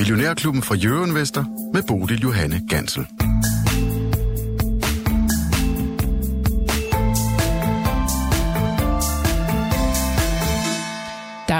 Millionærklubben fra Jørgen Vester med Bodil Johanne Gansel.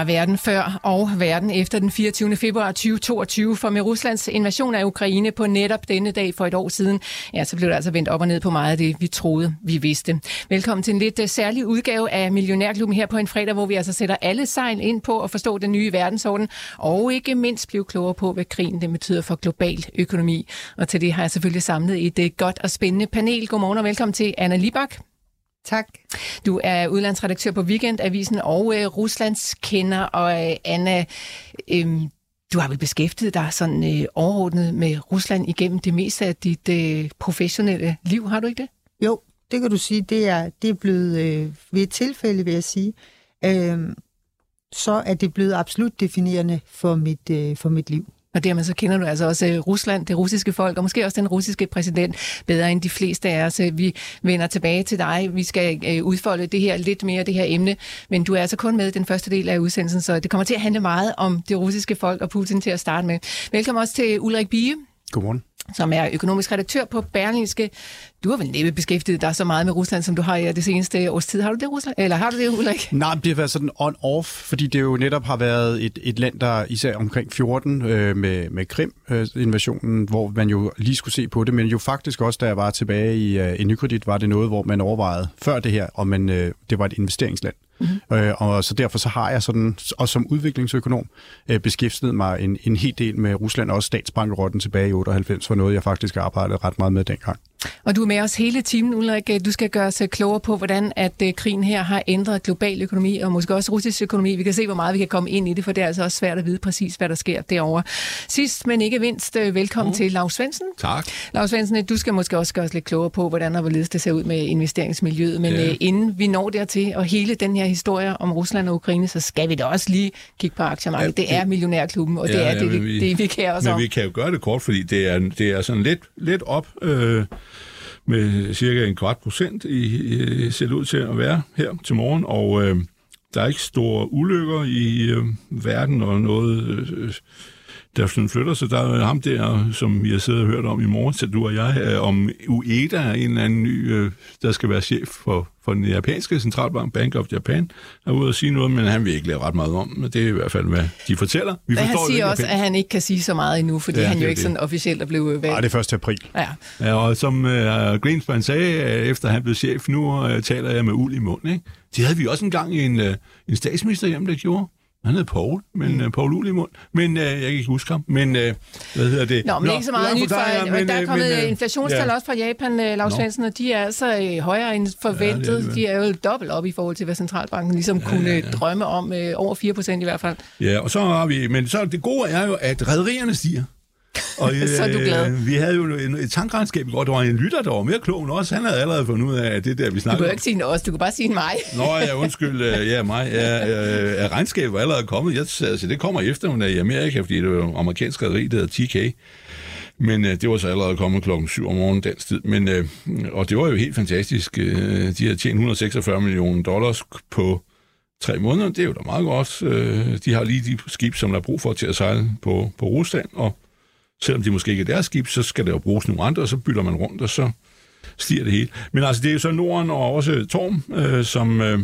Er verden før og verden efter den 24. februar 2022, for med Ruslands invasion af Ukraine på netop denne dag for et år siden, ja, så blev der altså vendt op og ned på meget af det, vi troede, vi vidste. Velkommen til en lidt øh, særlig udgave af Millionærklubben her på en fredag, hvor vi altså sætter alle sejl ind på at forstå den nye verdensorden, og ikke mindst blive klogere på, hvad krigen det betyder for global økonomi. Og til det har jeg selvfølgelig samlet et øh, godt og spændende panel. Godmorgen og velkommen til Anna Libak. Tak. Du er udlandsredaktør på Weekendavisen og øh, Ruslands kender, og øh, Anna, øh, du har vel beskæftiget dig sådan øh, overordnet med Rusland igennem det meste af dit øh, professionelle liv, har du ikke det? Jo, det kan du sige. Det er, det er blevet øh, ved et tilfælde, vil jeg sige. Øh, så er det blevet absolut definerende for mit, øh, for mit liv. Og dermed så kender du altså også øh, Rusland, det russiske folk, og måske også den russiske præsident bedre end de fleste af os. Vi vender tilbage til dig. Vi skal øh, udfolde det her lidt mere, det her emne. Men du er altså kun med den første del af udsendelsen, så det kommer til at handle meget om det russiske folk og Putin til at starte med. Velkommen også til Ulrik Bie. Godmorgen som er økonomisk redaktør på Berlingske. Du har vel næppe beskæftiget dig så meget med Rusland, som du har i det seneste års tid. Har du det, Rusland? Eller har du det, Ulrik? Nej, det har været sådan on-off, fordi det jo netop har været et, et land, der især omkring 14 øh, med, med Krim-invasionen, øh, hvor man jo lige skulle se på det, men jo faktisk også, da jeg var tilbage i, øh, i Nykredit, var det noget, hvor man overvejede før det her, om man, øh, det var et investeringsland. Mm-hmm. Øh, og så derfor så har jeg sådan, også som udviklingsøkonom, øh, beskæftiget mig en, en hel del med Rusland, og også statsbankrotten tilbage i 98, var noget, jeg faktisk arbejdede ret meget med dengang. Og du er med os hele timen, Ulrik. Du skal gøre os klogere på, hvordan at øh, krigen her har ændret global økonomi, og måske også russisk økonomi. Vi kan se, hvor meget vi kan komme ind i det, for det er altså også svært at vide præcis, hvad der sker derovre. Sidst, men ikke mindst, øh, velkommen mm. til Lars Svendsen. Tak. Lars Svendsen, du skal måske også gøre os lidt klogere på, hvordan og hvorledes det ser ud med investeringsmiljøet. Men ja. inden vi når dertil, og hele den her historie om Rusland og Ukraine, så skal vi da også lige kigge på aktiemarkedet. Ja, det, det er millionærklubben, og ja, det er ja, det, vi, det, vi kan også Men om. vi kan jo gøre det kort, fordi det er, det er sådan lidt, lidt op... Øh, med cirka en kvart procent i, i, ser det ud til at være her til morgen, og øh, der er ikke store ulykker i øh, verden og noget, øh, der sådan flytter sig. Der er ham der, som vi har siddet og hørt om i morgen, så du og jeg, om UEDA, en eller anden ny, øh, der skal være chef for for den japanske centralbank, Bank of Japan, er ude og sige noget, men han vil ikke lave ret meget om. Men det er i hvert fald, hvad de fortæller. Vi men han siger også, at han ikke kan sige så meget endnu, fordi ja, han jo ikke det. sådan officielt er blevet valgt. Nej, det er 1. april. Ja. ja og som uh, Greenspan sagde, efter han blev chef, nu uh, taler jeg med uld i mund. Ikke? Det havde vi også engang en, uh, en statsminister hjem, der gjorde. Han hed Paul, men mm. uh, Paul Ulimund. Men uh, jeg kan ikke huske ham. Men uh, hvad hedder det? Nå, men Nå, ikke så meget nyt for, ja, men, der er kommet men, inflationstal ja. også fra Japan, uh, Lars Svendsen, og de er altså uh, højere end forventet. Ja, det er de er jo dobbelt op i forhold til, hvad centralbanken ligesom ja, kunne ja, ja. drømme om, uh, over 4 procent i hvert fald. Ja, og så har vi, men så det gode er jo, at rædderierne stiger. Og, øh, så er du glad. Vi havde jo et, tankregnskab i går. Der var en lytter, der var mere klog end os. Han havde allerede fundet ud af det der, vi snakkede Du kan ikke sige os, du kan bare sige mig. Nå, ja, undskyld. Øh, ja, mig. Ja, ja, regnskabet var allerede kommet. Jeg, altså, det kommer efter, hun er i Amerika, fordi det var amerikansk rederi, der hedder TK. Men øh, det var så allerede kommet klokken 7 om morgenen dansk tid. Men, øh, og det var jo helt fantastisk. Øh, de har tjent 146 millioner dollars på tre måneder. Det er jo da meget godt. Øh, de har lige de skib, som der er brug for til at sejle på, på Rusland, og selvom de måske ikke er deres skib, så skal der jo bruges nogle andre, og så bytter man rundt, og så stiger det hele. Men altså, det er jo så Norden og også Torm, øh, som, øh,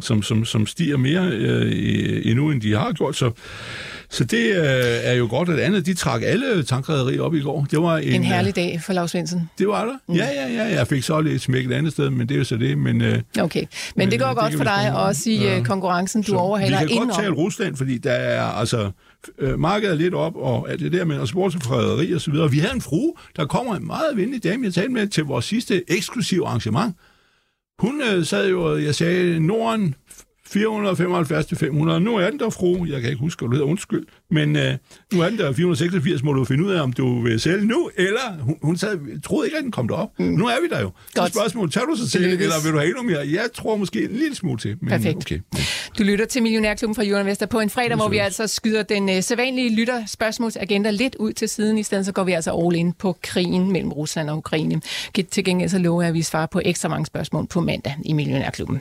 som, som, som stiger mere øh, endnu, end de har gjort. Så, så det øh, er jo godt. at andet, de trak alle tankrederier op i går. Det var en, en herlig dag for Lars Svendsen. Det var der. Mm. Ja, ja, ja. Jeg fik så lidt smæk et andet sted, men det er jo så det. Men, øh, okay, men, men det går det godt for dig også i ja. konkurrencen. Du så overhaler Vi kan godt tale Rusland, fordi der er altså øh, markedet lidt op, og alt det der med, og sportsfrederi og så videre. Vi havde en frue, der kommer en meget venlig dame, jeg talte med til vores sidste eksklusive arrangement. Hun øh, sad jo, jeg sagde, Norden 475 til 500. Nu er den der, fru. Jeg kan ikke huske, hvad du hedder, undskyld. Men øh, nu er den der 486, må du finde ud af, om du vil sælge nu, eller hun, hun sad, troede ikke, at den kom derop. Mm. Nu er vi der jo. Godt. Så spørgsmålet, tager du så til, eller vil du have endnu mere? Jeg tror måske en lille smule til. Men Perfekt. Okay. Du lytter til Millionærklubben fra Jørgen Vester på en fredag, hvor vi altså skyder den uh, sædvanlige lytterspørgsmålsagenda lidt ud til siden. I stedet så går vi altså all in på krigen mellem Rusland og Ukraine. Til gengæld så lover jeg, at vi svarer på ekstra mange spørgsmål på mandag i Millionærklubben.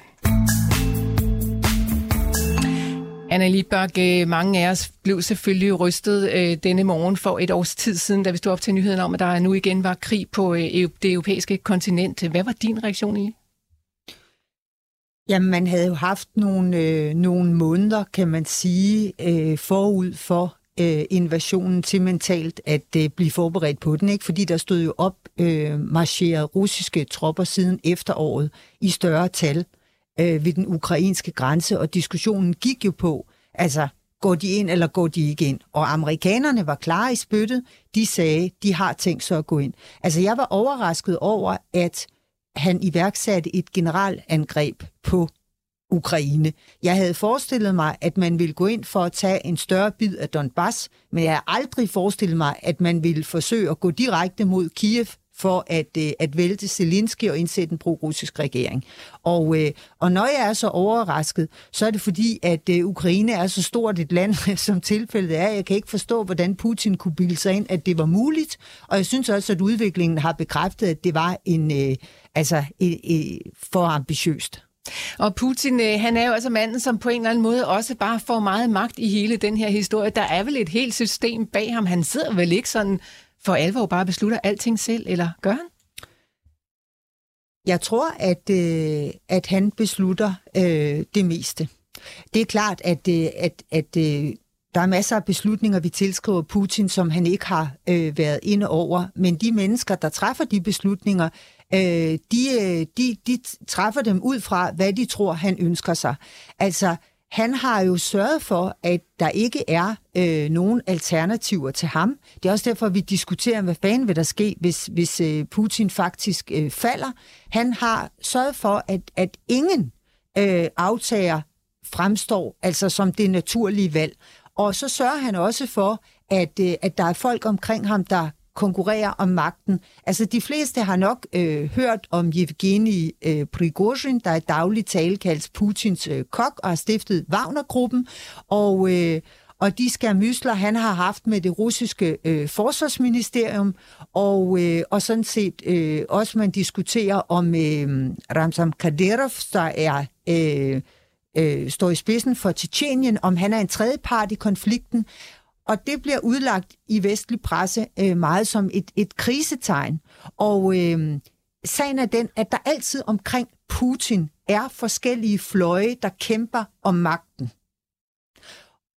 Anna Libak, øh, mange af os blev selvfølgelig rystet øh, denne morgen for et års tid siden, da vi stod op til nyheden om, at der nu igen var krig på øh, det europæiske kontinent. Hvad var din reaktion i? Jamen, man havde jo haft nogle, øh, nogle måneder, kan man sige, øh, forud for øh, invasionen til mentalt at øh, blive forberedt på den, ikke? Fordi der stod jo op øh, marcherede russiske tropper siden efteråret i større tal øh, Øh, ved den ukrainske grænse, og diskussionen gik jo på, altså, går de ind, eller går de ikke ind? Og amerikanerne var klar i spyttet. De sagde, de har tænkt sig at gå ind. Altså, jeg var overrasket over, at han iværksatte et generalangreb på Ukraine. Jeg havde forestillet mig, at man ville gå ind for at tage en større bid af Donbass, men jeg har aldrig forestillet mig, at man ville forsøge at gå direkte mod Kiev for at, øh, at vælte Zelensky og indsætte en pro-russisk regering. Og, øh, og når jeg er så overrasket, så er det fordi, at øh, Ukraine er så stort et land, som tilfældet er. Jeg kan ikke forstå, hvordan Putin kunne bilde sig ind, at det var muligt. Og jeg synes også, at udviklingen har bekræftet, at det var en, øh, altså, øh, øh, for ambitiøst. Og Putin, øh, han er jo altså manden, som på en eller anden måde også bare får meget magt i hele den her historie. Der er vel et helt system bag ham. Han sidder vel ikke sådan for alvor bare beslutter alting selv, eller gør han? Jeg tror, at, øh, at han beslutter øh, det meste. Det er klart, at, øh, at, at øh, der er masser af beslutninger, vi tilskriver Putin, som han ikke har øh, været inde over. Men de mennesker, der træffer de beslutninger, øh, de, øh, de, de træffer dem ud fra, hvad de tror, han ønsker sig. Altså, han har jo sørget for, at der ikke er øh, nogen alternativer til ham. Det er også derfor, vi diskuterer, hvad fanden vil der ske, hvis, hvis øh, Putin faktisk øh, falder. Han har sørget for, at, at ingen øh, aftager fremstår altså som det naturlige valg. Og så sørger han også for, at, øh, at der er folk omkring ham, der konkurrerer om magten. Altså, de fleste har nok øh, hørt om Yevgeni øh, Prigozhin, der i daglig tale kaldes Putins øh, kok, og har stiftet Wagner-gruppen. Og, øh, og de skærmysler, han har haft med det russiske øh, forsvarsministerium, og, øh, og sådan set øh, også man diskuterer om øh, Ramzan Kadyrov, der er... Øh, øh, står i spidsen for Tjetjenien, om han er en tredje part i konflikten. Og det bliver udlagt i vestlig presse øh, meget som et, et krisetegn. Og øh, sagen er den, at der altid omkring Putin er forskellige fløje, der kæmper om magten.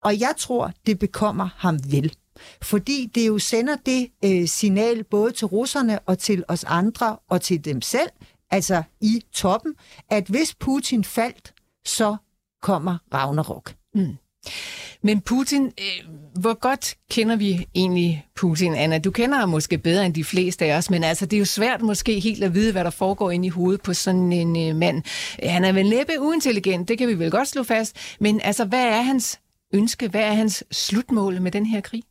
Og jeg tror, det bekommer ham vel. Fordi det jo sender det øh, signal både til russerne og til os andre og til dem selv, altså i toppen, at hvis Putin faldt, så kommer Ragnarok. Mm. Men Putin, øh, hvor godt kender vi egentlig Putin, Anna? Du kender ham måske bedre end de fleste af os, men altså, det er jo svært måske helt at vide, hvad der foregår inde i hovedet på sådan en øh, mand. Han er vel næppe uintelligent, det kan vi vel godt slå fast, men altså, hvad er hans ønske, hvad er hans slutmål med den her krig?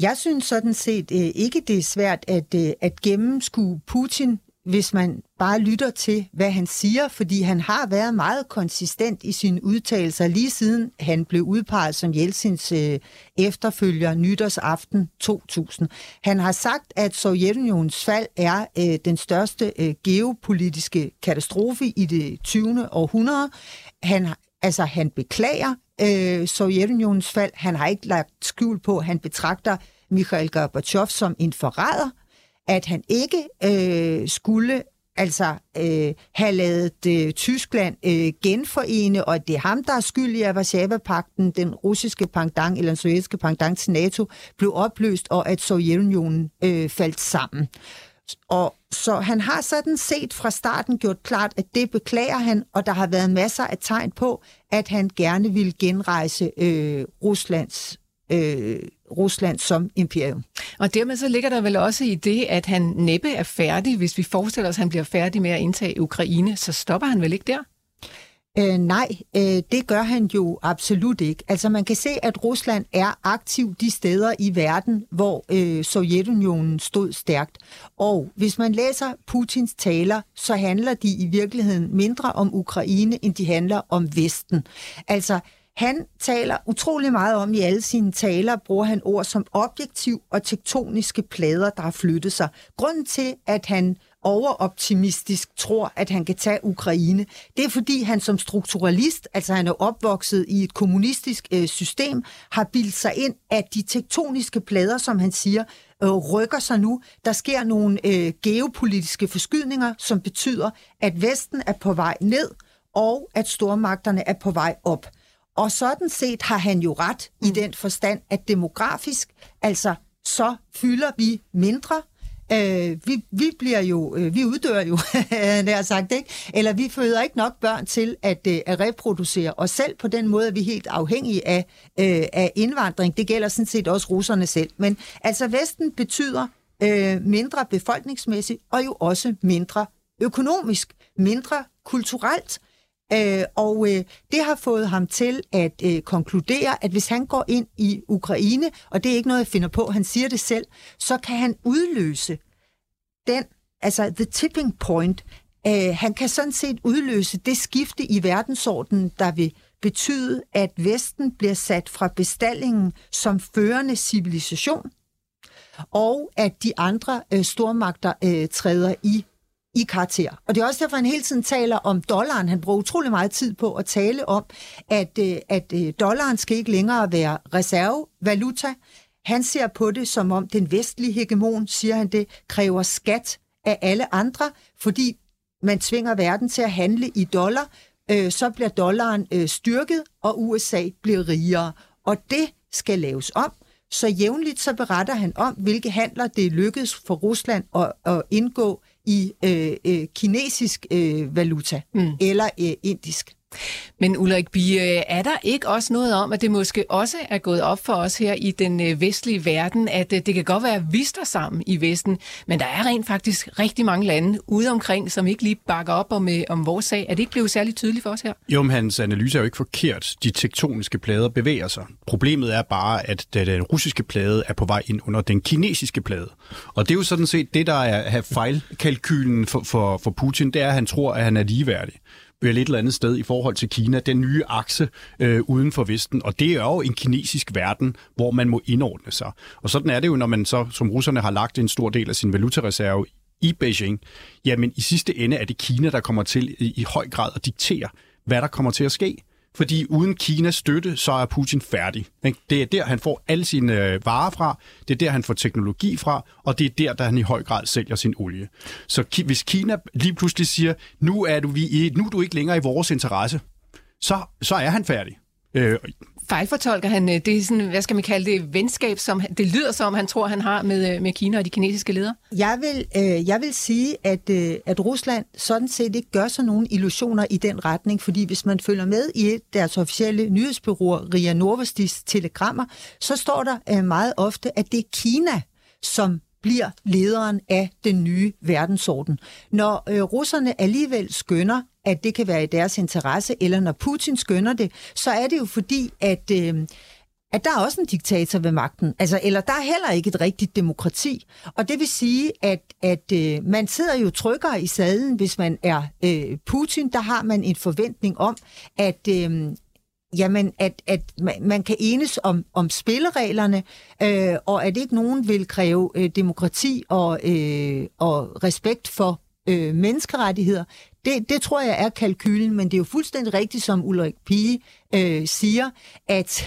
Jeg synes sådan set øh, ikke, det er svært at, øh, at gennemskue Putin hvis man bare lytter til, hvad han siger, fordi han har været meget konsistent i sine udtalelser lige siden han blev udpeget som Jeltsins øh, efterfølger nytårsaften 2000. Han har sagt, at Sovjetunionens fald er øh, den største øh, geopolitiske katastrofe i det 20. århundrede. Han, altså, han beklager øh, Sovjetunionens fald. Han har ikke lagt skjul på, at han betragter Mikhail Gorbachev som en forræder, at han ikke øh, skulle altså øh, have lavet øh, Tyskland øh, genforene, og at det er ham, der er skyld i, at Varsava-pakten, den russiske pangdang eller den sovjetiske pangdang til NATO, blev opløst, og at Sovjetunionen øh, faldt sammen. Og så han har sådan set fra starten gjort klart, at det beklager han, og der har været masser af tegn på, at han gerne vil genrejse øh, Ruslands øh, Rusland som imperium. Og dermed så ligger der vel også i det, at han næppe er færdig. Hvis vi forestiller os, at han bliver færdig med at indtage Ukraine, så stopper han vel ikke der? Øh, nej, øh, det gør han jo absolut ikke. Altså man kan se, at Rusland er aktiv de steder i verden, hvor øh, Sovjetunionen stod stærkt. Og hvis man læser Putins taler, så handler de i virkeligheden mindre om Ukraine, end de handler om Vesten. Altså han taler utrolig meget om i alle sine taler, bruger han ord som objektiv og tektoniske plader, der har flyttet sig. Grunden til, at han overoptimistisk tror, at han kan tage Ukraine. Det er fordi han som strukturalist, altså han er opvokset i et kommunistisk øh, system, har bildt sig ind, at de tektoniske plader, som han siger, øh, rykker sig nu. Der sker nogle øh, geopolitiske forskydninger, som betyder, at Vesten er på vej ned, og at stormagterne er på vej op. Og sådan set har han jo ret i mm. den forstand, at demografisk, altså så fylder vi mindre, Øh, vi, vi bliver jo, øh, vi uddør jo, har sagt, ikke? Eller vi føder ikke nok børn til at, øh, at reproducere os selv på den måde, at vi er helt afhængige af, øh, af indvandring. Det gælder sådan set også russerne selv. Men altså Vesten betyder øh, mindre befolkningsmæssigt, og jo også mindre økonomisk, mindre kulturelt. Øh, Øh, og øh, det har fået ham til at øh, konkludere, at hvis han går ind i Ukraine, og det er ikke noget, jeg finder på, han siger det selv, så kan han udløse den, altså the tipping point. Øh, han kan sådan set udløse det skifte i verdensordenen, der vil betyde, at Vesten bliver sat fra bestallingen som førende civilisation, og at de andre øh, stormagter øh, træder i i karakter. Og det er også derfor, han hele tiden taler om dollaren. Han bruger utrolig meget tid på at tale om, at, øh, at øh, dollaren skal ikke længere være reservevaluta. Han ser på det, som om den vestlige hegemon, siger han det, kræver skat af alle andre, fordi man tvinger verden til at handle i dollar, øh, så bliver dollaren øh, styrket, og USA bliver rigere. Og det skal laves om. Så jævnligt så beretter han om, hvilke handler det lykkedes for Rusland at, at indgå i øh, øh, kinesisk øh, valuta mm. eller øh, indisk. Men Ulrik Bie, øh, er der ikke også noget om, at det måske også er gået op for os her i den øh, vestlige verden, at øh, det kan godt være, at vi står sammen i Vesten, men der er rent faktisk rigtig mange lande ude omkring, som ikke lige bakker op om, om vores sag. Er det ikke blevet særligt tydeligt for os her? Jo, men hans analyse er jo ikke forkert. De tektoniske plader bevæger sig. Problemet er bare, at den russiske plade er på vej ind under den kinesiske plade. Og det er jo sådan set det, der er fejlkalkylen for, for, for Putin, det er, at han tror, at han er ligeværdig vel et eller andet sted i forhold til Kina, den nye akse øh, uden for Vesten. Og det er jo en kinesisk verden, hvor man må indordne sig. Og sådan er det jo, når man så, som russerne har lagt en stor del af sin valutareserve i Beijing, jamen i sidste ende er det Kina, der kommer til i, i høj grad at diktere, hvad der kommer til at ske. Fordi uden Kinas støtte, så er Putin færdig. Det er der, han får alle sine øh, varer fra, det er der, han får teknologi fra, og det er der, der han i høj grad sælger sin olie. Så hvis Kina lige pludselig siger, nu er du, vi, nu er du ikke længere i vores interesse, så, så er han færdig. Øh, fejlfortolker han øh, det er sådan, hvad skal man kalde det, venskab, som det lyder som, han tror, han har med, øh, med Kina og de kinesiske ledere? Jeg vil, øh, jeg vil sige, at, øh, at Rusland sådan set ikke gør sig nogen illusioner i den retning, fordi hvis man følger med i deres officielle nyhedsbyråer, Ria Norvestis telegrammer, så står der øh, meget ofte, at det er Kina, som bliver lederen af den nye verdensorden. Når øh, russerne alligevel skønner, at det kan være i deres interesse, eller når Putin skønner det, så er det jo fordi, at... Øh, at der er også en diktator ved magten, altså, eller der er heller ikke et rigtigt demokrati. Og det vil sige, at, at øh, man sidder jo tryggere i sadlen, hvis man er øh, Putin. Der har man en forventning om, at, øh, jamen, at, at man kan enes om, om spillereglerne, øh, og at ikke nogen vil kræve øh, demokrati og, øh, og respekt for øh, menneskerettigheder. Det, det tror jeg er kalkylen, men det er jo fuldstændig rigtigt, som Ulrik Pige øh, siger, at,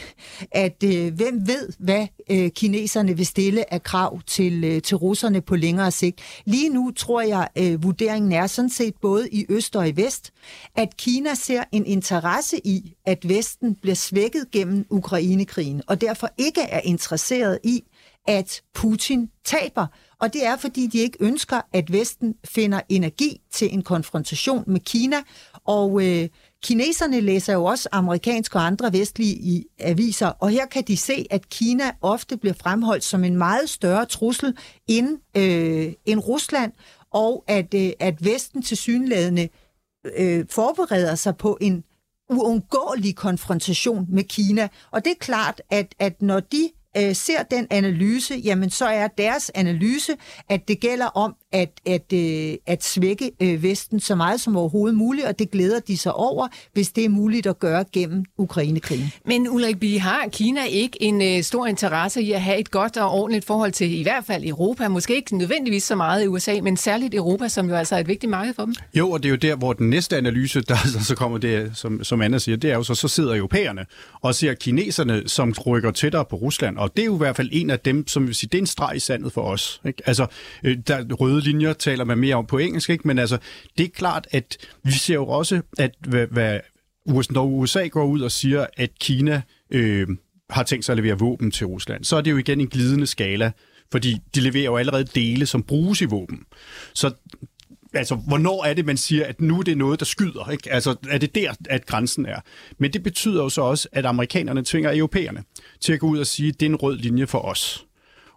at øh, hvem ved, hvad øh, kineserne vil stille af krav til, øh, til russerne på længere sigt. Lige nu tror jeg, øh, vurderingen er sådan set både i øst og i vest, at Kina ser en interesse i, at Vesten bliver svækket gennem Ukrainekrigen, og derfor ikke er interesseret i, at Putin taber. Og det er, fordi de ikke ønsker, at Vesten finder energi til en konfrontation med Kina. Og øh, kineserne læser jo også amerikanske og andre vestlige i aviser, og her kan de se, at Kina ofte bliver fremholdt som en meget større trussel end, øh, end Rusland, og at, øh, at Vesten til synlædende øh, forbereder sig på en uundgåelig konfrontation med Kina. Og det er klart, at, at når de øh, ser den analyse, jamen så er deres analyse, at det gælder om at, at, øh, at svække øh, Vesten så meget som overhovedet muligt, og det glæder de sig over, hvis det er muligt at gøre gennem Ukrainekrigen. Men Ulrik Bie, har Kina ikke en øh, stor interesse i at have et godt og ordentligt forhold til i hvert fald Europa, måske ikke nødvendigvis så meget i USA, men særligt Europa, som jo altså er et vigtigt marked for dem? Jo, og det er jo der, hvor den næste analyse, der så kommer det, som, som Anna siger, det er jo så, så sidder europæerne og ser kineserne, som rykker tættere på Rusland, og det er jo i hvert fald en af dem, som vil sige, det er en streg i sandet for os. Ikke? Altså, øh, der røde linjer taler man mere om på engelsk, ikke? men altså, det er klart, at vi ser jo også, at hvad, hvad USA, når USA går ud og siger, at Kina øh, har tænkt sig at levere våben til Rusland, så er det jo igen en glidende skala, fordi de leverer jo allerede dele, som bruges i våben. Så altså, hvornår er det, man siger, at nu er det noget, der skyder? Ikke? Altså, er det der, at grænsen er? Men det betyder jo så også, at amerikanerne tvinger europæerne til at gå ud og sige, at det er en rød linje for os.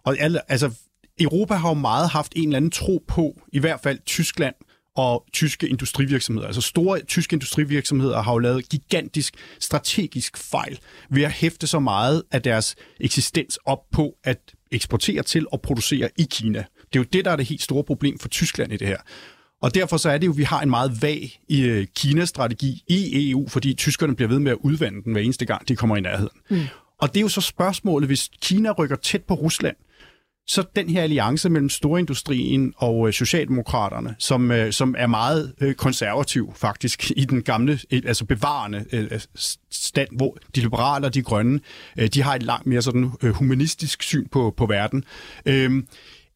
Og alle, altså, Europa har jo meget haft en eller anden tro på, i hvert fald Tyskland og tyske industrivirksomheder. Altså store tyske industrivirksomheder har jo lavet gigantisk strategisk fejl ved at hæfte så meget af deres eksistens op på at eksportere til og producere i Kina. Det er jo det, der er det helt store problem for Tyskland i det her. Og derfor så er det jo, at vi har en meget vag i øh, Kinas-strategi i EU, fordi tyskerne bliver ved med at udvande den hver eneste gang, de kommer i nærheden. Mm. Og det er jo så spørgsmålet, hvis Kina rykker tæt på Rusland, så den her alliance mellem storindustrien og øh, Socialdemokraterne, som, øh, som er meget øh, konservativ faktisk i den gamle, øh, altså bevarende øh, øh, stand, hvor de liberale og de grønne, øh, de har et langt mere sådan øh, humanistisk syn på, på verden, øh,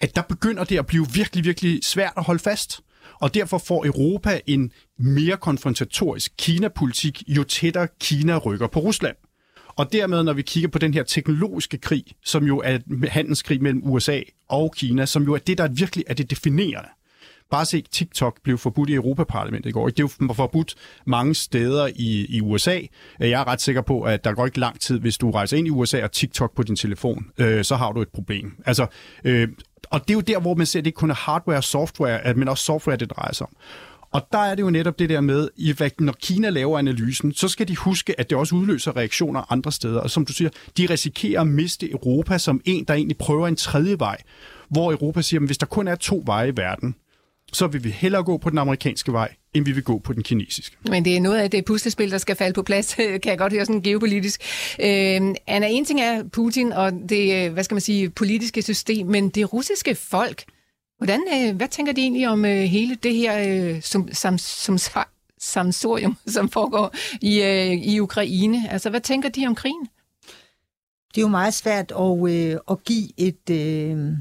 at der begynder det at blive virkelig, virkelig svært at holde fast. Og derfor får Europa en mere konfrontatorisk Kina-politik, jo tættere Kina rykker på Rusland. Og dermed, når vi kigger på den her teknologiske krig, som jo er handelskrig mellem USA og Kina, som jo er det, der virkelig er det definerende. Bare se, TikTok blev forbudt i Europaparlamentet i går. Det er jo forbudt mange steder i, i USA. Øh, jeg er ret sikker på, at der går ikke lang tid, hvis du rejser ind i USA og TikTok på din telefon, øh, så har du et problem. Altså, øh, og det er jo der, hvor man ser, at det ikke kun er hardware og software, men også software, det drejer sig om. Og der er det jo netop det der med, at når Kina laver analysen, så skal de huske, at det også udløser reaktioner andre steder. Og som du siger, de risikerer at miste Europa som en, der egentlig prøver en tredje vej. Hvor Europa siger, at hvis der kun er to veje i verden, så vil vi hellere gå på den amerikanske vej, end vi vil gå på den kinesiske. Men det er noget af det puslespil, der skal falde på plads, kan jeg godt høre sådan geopolitisk. Øh, Anna, en ting er Putin og det, øh, hvad skal man sige, politiske system, men det russiske folk, Hvordan, øh, hvad tænker de egentlig om øh, hele det her øh, som, som, som samsorium, som foregår i, øh, i Ukraine? Altså, hvad tænker de om krigen? Det er jo meget svært at, øh, at give et, øh,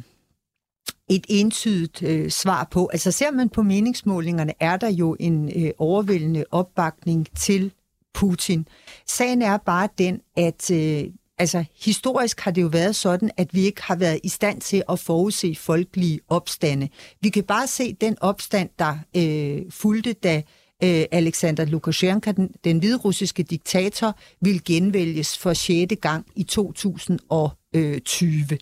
et entydigt øh, svar på. Altså, ser man på meningsmålingerne, er der jo en øh, overvældende opbakning til Putin. Sagen er bare den, at øh, altså historisk har det jo været sådan, at vi ikke har været i stand til at forudse folkelige opstande. Vi kan bare se den opstand, der øh, fulgte, da øh, Alexander Lukashenko, den, den hviderussiske diktator, ville genvælges for sjette gang i 2020. Øh,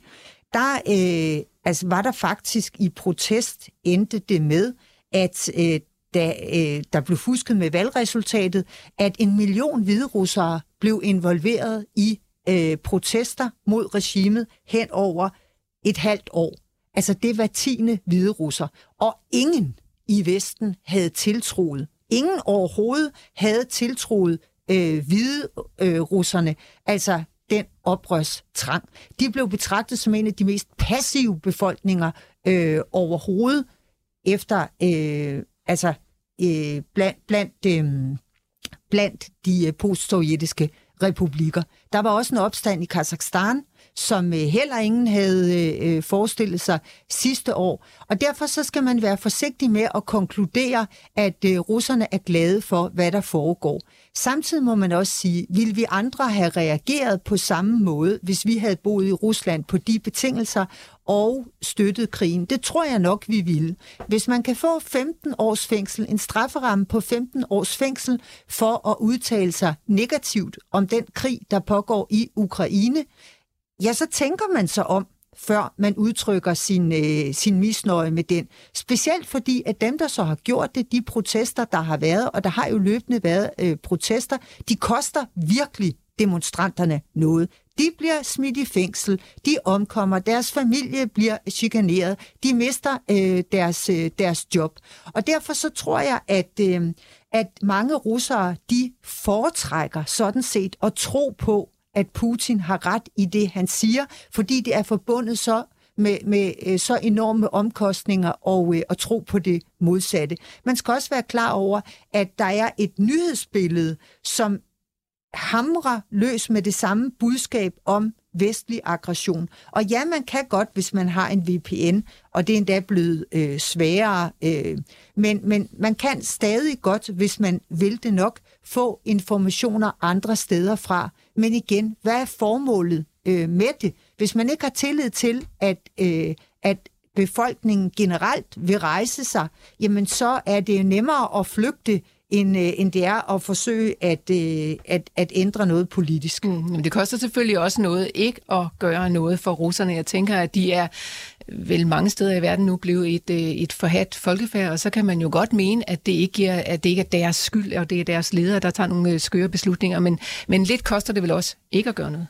der øh, altså, var der faktisk i protest endte det med, at øh, da øh, der blev fusket med valgresultatet, at en million hviderussere blev involveret i øh, protester mod regimet hen over et halvt år. Altså det var tiende hvide russer. Og ingen i Vesten havde tiltroet, ingen overhovedet havde tiltroet øh, hvide øh, russerne, altså den oprørstrang. De blev betragtet som en af de mest passive befolkninger øh, overhovedet, efter øh, altså øh, blandt, blandt, øh, blandt de øh, postsovjetiske republikker. Der var også en opstand i Kazakhstan, som øh, heller ingen havde øh, øh, forestillet sig sidste år. Og derfor så skal man være forsigtig med at konkludere, at russerne er glade for, hvad der foregår. Samtidig må man også sige, vil vi andre have reageret på samme måde, hvis vi havde boet i Rusland på de betingelser og støttet krigen? Det tror jeg nok, vi ville. Hvis man kan få 15 års fængsel, en strafferamme på 15 års fængsel for at udtale sig negativt om den krig, der pågår i Ukraine, ja, så tænker man sig om, før man udtrykker sin, øh, sin misnøje med den. Specielt fordi, at dem, der så har gjort det, de protester, der har været, og der har jo løbende været øh, protester, de koster virkelig demonstranterne noget. De bliver smidt i fængsel, de omkommer, deres familie bliver chikaneret, de mister øh, deres, øh, deres job. Og derfor så tror jeg, at, øh, at mange russere, de foretrækker sådan set at tro på, at Putin har ret i det, han siger, fordi det er forbundet så med, med øh, så enorme omkostninger og øh, at tro på det modsatte. Man skal også være klar over, at der er et nyhedsbillede, som hamrer løs med det samme budskab om vestlig aggression. Og ja, man kan godt, hvis man har en VPN, og det er endda blevet øh, sværere, øh, men, men man kan stadig godt, hvis man vil det nok, få informationer andre steder fra. Men igen, hvad er formålet øh, med det? Hvis man ikke har tillid til, at, øh, at befolkningen generelt vil rejse sig, jamen så er det nemmere at flygte, end, øh, end det er at forsøge at, øh, at, at ændre noget politisk. Mm, men det koster selvfølgelig også noget ikke at gøre noget for russerne. Jeg tænker, at de er vel mange steder i verden nu blevet et, øh, et forhat folkefærd, og så kan man jo godt mene, at det ikke er, at det ikke er deres skyld, og det er deres ledere, der tager nogle øh, skøre beslutninger, men, men lidt koster det vel også ikke at gøre noget.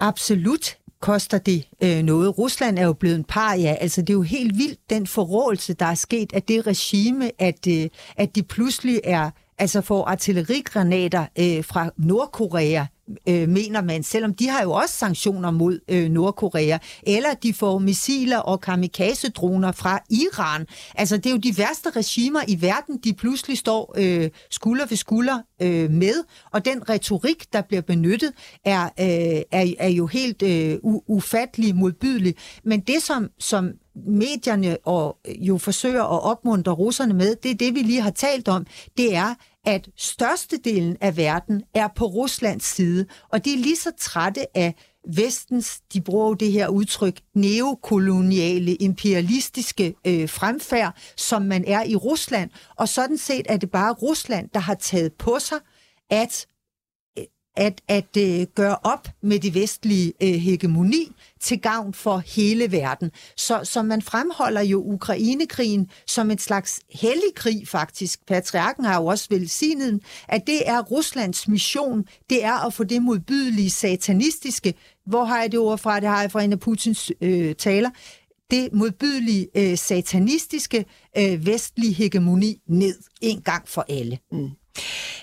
Absolut koster det øh, noget. Rusland er jo blevet en par, ja. Altså, det er jo helt vildt, den forrådelse, der er sket af det regime, at, øh, at de pludselig er altså får artillerigranater øh, fra Nordkorea øh, mener man, selvom de har jo også sanktioner mod øh, Nordkorea, eller de får missiler og kamikaze-droner fra Iran. Altså, det er jo de værste regimer i verden, de pludselig står øh, skulder ved skulder øh, med, og den retorik, der bliver benyttet, er, øh, er, er jo helt øh, ufattelig modbydelig. Men det, som, som medierne og øh, jo forsøger at opmuntre russerne med, det er det, vi lige har talt om, det er, at størstedelen af verden er på Ruslands side, og de er lige så trætte af vestens, de bruger jo det her udtryk, neokoloniale, imperialistiske øh, fremfærd, som man er i Rusland. Og sådan set er det bare Rusland, der har taget på sig at at, at øh, gøre op med det vestlige øh, hegemoni til gavn for hele verden. Så, så man fremholder jo Ukrainekrigen som en slags hellig krig faktisk. Patriarken har jo også velsignet, at det er Ruslands mission, det er at få det modbydelige satanistiske, hvor har jeg det ord fra? Det har jeg fra en af Putins øh, taler det modbydelige øh, satanistiske øh, vestlige hegemoni ned en gang for alle. Mm.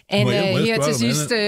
Anna, her til sidst, øh,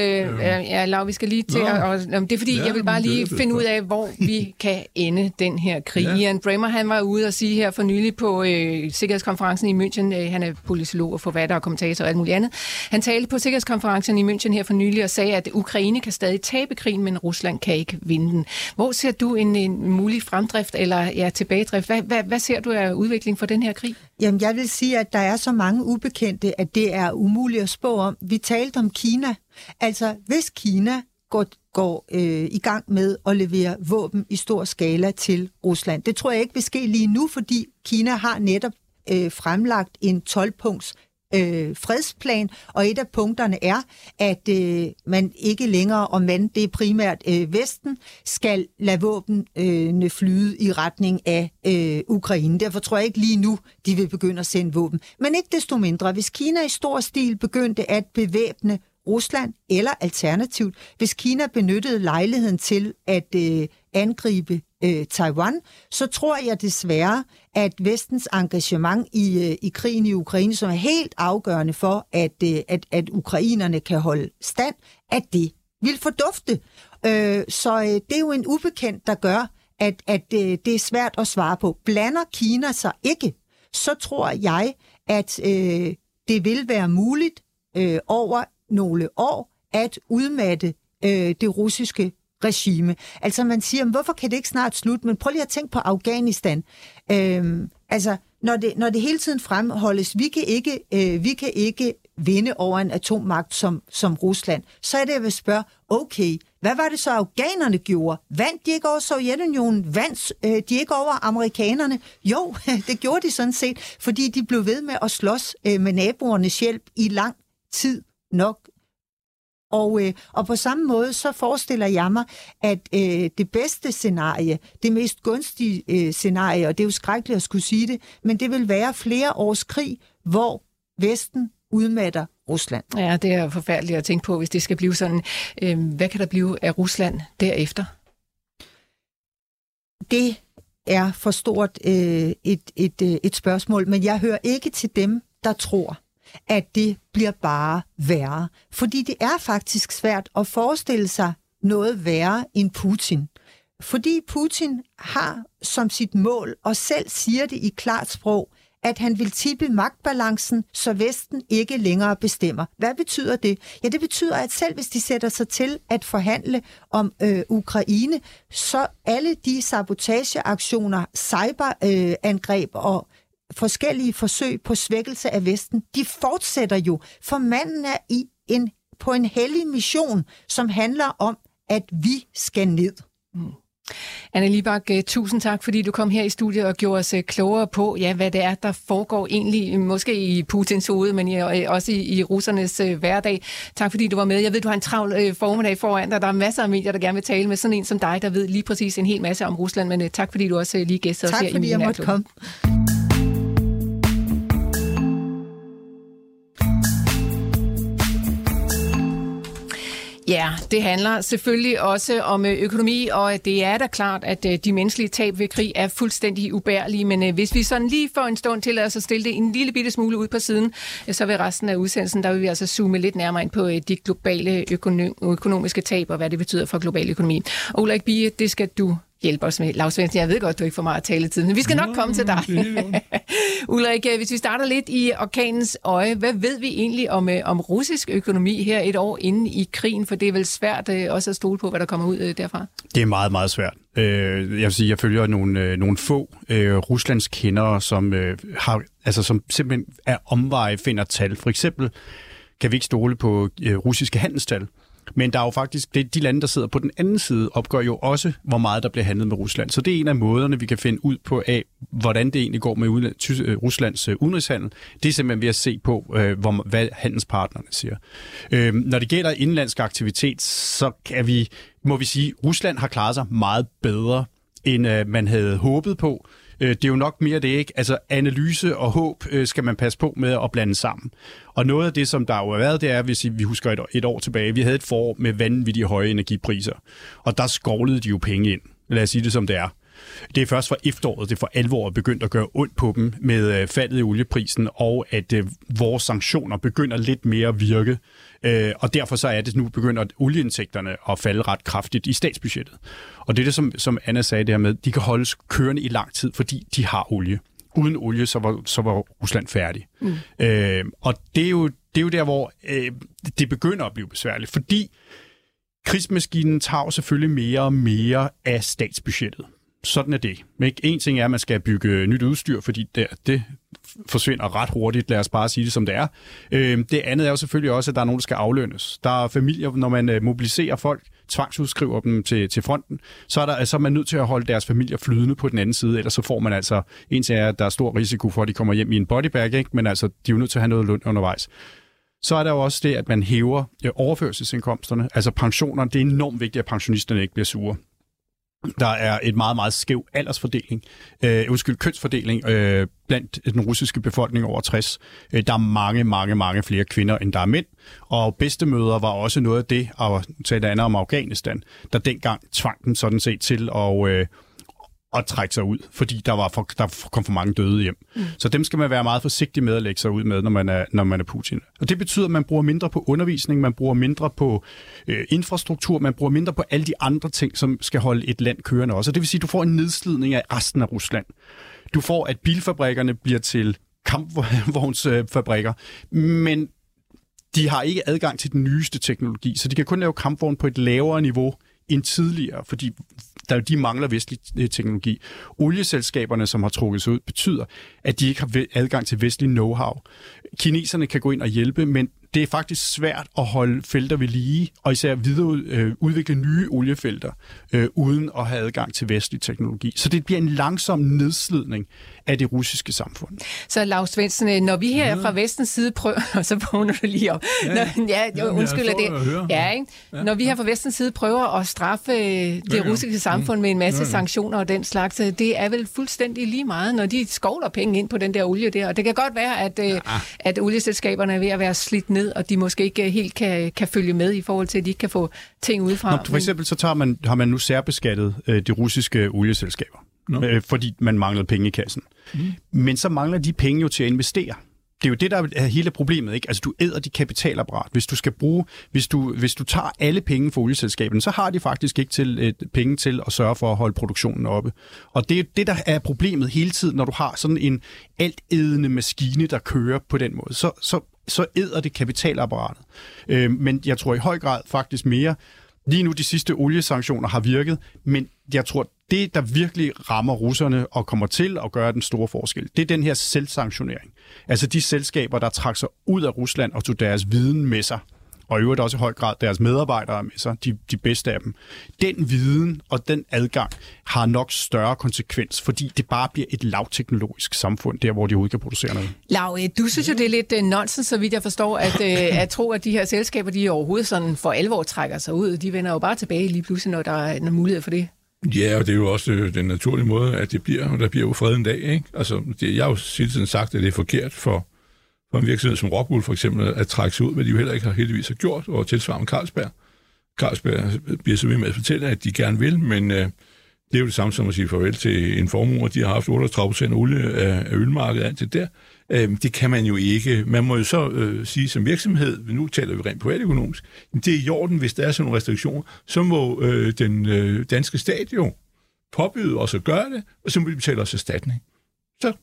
ja, Lav, vi skal lige til, at, og, det er fordi, ja, jeg vil bare lige finde ud af, hvor vi kan ende den her krig. Ja. Ian Bremer, han var ude og sige her for nylig på øh, Sikkerhedskonferencen i München, øh, han er politolog og forfatter og kommentator og alt muligt andet. Han talte på Sikkerhedskonferencen i München her for nylig og sagde, at Ukraine kan stadig tabe krigen, men Rusland kan ikke vinde den. Hvor ser du en, en mulig fremdrift eller ja, tilbagedrift? Hvad, hvad, hvad ser du af udvikling for den her krig? Jamen, jeg vil sige, at der er så mange ubekendte, at det er umuligt at spå om. Vi talte om Kina. Altså, hvis Kina går, går øh, i gang med at levere våben i stor skala til Rusland. Det tror jeg ikke vil ske lige nu, fordi Kina har netop øh, fremlagt en 12-punkts øh, fredsplan, og et af punkterne er, at øh, man ikke længere, og man det er primært øh, Vesten, skal lade våbenene øh, flyde i retning af øh, Ukraine. Derfor tror jeg ikke lige nu, de vil begynde at sende våben. Men ikke desto mindre, hvis Kina i stor stil begyndte at bevæbne Rusland, eller alternativt, hvis Kina benyttede lejligheden til at øh, angribe øh, Taiwan, så tror jeg desværre, at vestens engagement i, øh, i krigen i Ukraine, som er helt afgørende for, at, øh, at, at ukrainerne kan holde stand, at det vil fordufte. Øh, så øh, det er jo en ubekendt, der gør, at, at det er svært at svare på. Blander Kina sig ikke, så tror jeg, at øh, det vil være muligt øh, over nogle år at udmatte øh, det russiske regime. Altså man siger, hvorfor kan det ikke snart slutte? Men prøv lige at tænke på Afghanistan. Øhm, altså, når det, når det hele tiden fremholdes, vi kan ikke, øh, vi kan ikke vinde over en atommagt som, som Rusland, så er det, jeg vil spørge, okay, hvad var det så, afghanerne gjorde? Vandt de ikke over Sovjetunionen? Vandt øh, de ikke over amerikanerne? Jo, det gjorde de sådan set, fordi de blev ved med at slås øh, med naboernes hjælp i lang tid nok og, øh, og på samme måde, så forestiller jeg mig, at øh, det bedste scenarie, det mest gunstige øh, scenarie, og det er jo skrækkeligt at skulle sige det, men det vil være flere års krig, hvor Vesten udmatter Rusland. Ja, det er forfærdeligt at tænke på, hvis det skal blive sådan. Øh, hvad kan der blive af Rusland derefter? Det er for stort øh, et, et, øh, et spørgsmål, men jeg hører ikke til dem, der tror, at det bliver bare værre. Fordi det er faktisk svært at forestille sig noget værre end Putin. Fordi Putin har som sit mål, og selv siger det i klart sprog, at han vil tippe magtbalancen, så Vesten ikke længere bestemmer. Hvad betyder det? Ja, det betyder, at selv hvis de sætter sig til at forhandle om øh, Ukraine, så alle de sabotageaktioner, cyberangreb øh, og forskellige forsøg på svækkelse af Vesten, de fortsætter jo, for manden er i en, på en hellig mission, som handler om, at vi skal ned. Mm. Anne Libak, øh, tusind tak, fordi du kom her i studiet og gjorde os øh, klogere på, ja, hvad det er, der foregår egentlig, måske i Putins hoved, men øh, også i, i russernes hverdag. Tak fordi du var med. Jeg ved, du har en travl formiddag foran dig. Der er masser af medier, der gerne vil tale med sådan en som dig, der ved lige præcis en hel masse om Rusland, men tak fordi du også lige gæstede os her i Tak fordi jeg måtte komme. Ja, det handler selvfølgelig også om øh, økonomi, og det er da klart, at øh, de menneskelige tab ved krig er fuldstændig ubærlige, men øh, hvis vi sådan lige for en stund til at stille det en lille bitte smule ud på siden, så vil resten af udsendelsen, der vil vi altså zoome lidt nærmere ind på de globale økonomiske tab og hvad det betyder for global økonomi. Og Ulrik Bie, det skal du hjælpe os med. Lars Svendsen, jeg ved godt, du ikke får meget taletid, men vi skal nok komme til dig. Ulrik, hvis vi starter lidt i orkanens øje, hvad ved vi egentlig om, øh, om russisk økonomi her et år inde i krigen? For det er vel svært øh, også at stole på, hvad der kommer ud øh, derfra? Det er meget, meget svært. Jeg vil sige, jeg følger nogle, nogle få øh, Ruslands kendere, som, øh, har, altså, som simpelthen er omveje finder tal. For eksempel kan vi ikke stole på øh, russiske handelstal. Men der er jo faktisk, det, de lande, der sidder på den anden side, opgør jo også, hvor meget der bliver handlet med Rusland. Så det er en af måderne, vi kan finde ud på af, hvordan det egentlig går med øh, Ruslands øh, udenrigshandel. Det er simpelthen ved at se på, øh, hvor, hvad handelspartnerne siger. Øhm, når det gælder indlandsk aktivitet, så kan vi, må vi sige, at Rusland har klaret sig meget bedre, end man havde håbet på. Øh, det er jo nok mere det, ikke? Altså analyse og håb øh, skal man passe på med at blande sammen. Og noget af det, som der jo har været, det er, hvis vi husker et, et år tilbage, vi havde et forår med vanvittige høje energipriser, og der skovlede de jo penge ind. Lad os sige det som det er. Det er først fra efteråret, det for alvor begyndt at gøre ondt på dem med øh, faldet i olieprisen, og at øh, vores sanktioner begynder lidt mere at virke. Øh, og derfor så er det nu begynder at olieindtægterne at falde ret kraftigt i statsbudgettet. Og det er det, som, som Anna sagde det her med, de kan holdes kørende i lang tid, fordi de har olie. Uden olie, så var, så var Rusland færdig. Mm. Øh, og det er, jo, det er jo der, hvor øh, det begynder at blive besværligt, fordi krigsmaskinen tager selvfølgelig mere og mere af statsbudgettet sådan er det. Men en ting er, at man skal bygge nyt udstyr, fordi det, det forsvinder ret hurtigt, lad os bare sige det som det er. Øh, det andet er jo selvfølgelig også, at der er nogen, der skal aflønnes. Der er familier, når man øh, mobiliserer folk, tvangsudskriver dem til, til fronten, så er, der, så er man nødt til at holde deres familier flydende på den anden side, ellers så får man altså, en ting er, at der er stor risiko for, at de kommer hjem i en bodybag, ikke? men altså, de er jo nødt til at have noget løn undervejs. Så er der jo også det, at man hæver øh, overførselsindkomsterne, altså pensionerne. Det er enormt vigtigt, at pensionisterne ikke bliver sure. Der er et meget, meget skæv aldersfordeling, øh, undskyld, kønsfordeling øh, blandt den russiske befolkning over 60. Øh, der er mange, mange, mange flere kvinder, end der er mænd. Og bedstemøder var også noget af det, og talte andet om Afghanistan, der dengang tvang dem sådan set til at... Øh, at trække sig ud, fordi der, var for, der kom for mange døde hjem. Mm. Så dem skal man være meget forsigtig med at lægge sig ud med, når man er, når man er Putin. Og det betyder, at man bruger mindre på undervisning, man bruger mindre på øh, infrastruktur, man bruger mindre på alle de andre ting, som skal holde et land kørende også. Og det vil sige, at du får en nedslidning af resten af Rusland. Du får, at bilfabrikkerne bliver til kampvognsfabrikker, men de har ikke adgang til den nyeste teknologi, så de kan kun lave kampvogn på et lavere niveau end tidligere, fordi der, de mangler vestlig øh, teknologi. Olieselskaberne, som har trukket sig ud, betyder, at de ikke har adgang til vestlig know-how. Kineserne kan gå ind og hjælpe, men det er faktisk svært at holde felter ved lige, og især videre øh, udvikle nye oliefelter, øh, uden at have adgang til vestlig teknologi. Så det bliver en langsom nedslidning af det russiske samfund. Så Lars Svendsen, øh, når vi her ja. fra vestens side prøver, og så vågner du lige op. Ja, når, ja, ja undskyld, det. Ja, ikke? Ja. Når vi her fra vestens side prøver at straffe øh, det ja, ja. russiske samfund mm. med en masse ja, ja. sanktioner og den slags, øh, det er vel fuldstændig lige meget, når de skovler penge ind på den der olie der. Og det kan godt være, at, ja. at olieselskaberne er ved at være slidt ned ned, og de måske ikke helt kan, kan følge med i forhold til, at de ikke kan få ting udefra. Nå, for eksempel så tager man, har man nu særbeskattet øh, de russiske olieselskaber, Nå. øh, fordi man mangler penge i kassen. Mm. Men så mangler de penge jo til at investere. Det er jo det, der er hele problemet. Ikke? Altså, du æder dit kapitalapparat. Hvis du skal bruge, hvis du, hvis du tager alle penge fra olieselskaberne, så har de faktisk ikke til, et, penge til at sørge for at holde produktionen oppe. Og det er det, der er problemet hele tiden, når du har sådan en altædende maskine, der kører på den måde. Så, så, så æder det kapitalapparatet. Øh, men jeg tror i høj grad faktisk mere, lige nu de sidste oliesanktioner har virket, men jeg tror, det, der virkelig rammer russerne og kommer til at gøre den store forskel, det er den her selvsanktionering. Altså de selskaber, der trak sig ud af Rusland og tog deres viden med sig, og i øvrigt også i høj grad deres medarbejdere med sig, de, de bedste af dem. Den viden og den adgang har nok større konsekvens, fordi det bare bliver et lavteknologisk samfund, der hvor de overhovedet kan producere noget. Lav, øh, du synes jo, det er lidt uh, nonsens, så vidt jeg forstår, at, uh, at tro, at de her selskaber, de overhovedet sådan for alvor trækker sig ud. De vender jo bare tilbage lige pludselig, når der er mulighed for det. Ja, og det er jo også øh, den naturlige måde, at det bliver, og der bliver jo fred en dag, ikke? Altså, det, jeg har jo hele tiden sagt, at det er forkert for, for en virksomhed som Rockwool for eksempel, at trække sig ud, hvad de jo heller ikke har heldigvis har gjort, og tilsvarende Carlsberg. Carlsberg bliver så ved med at fortælle, at de gerne vil, men øh, det er jo det samme som at sige farvel til en formue, de har haft 38 procent olie af, af ølmarkedet, alt det der. Øh, det kan man jo ikke. Man må jo så øh, sige som virksomhed, nu taler vi rent privatøkonomisk, det er i orden, hvis der er sådan nogle restriktioner, så må øh, den øh, danske stat jo påbyde os at gøre det, og så må vi betale os erstatning. Så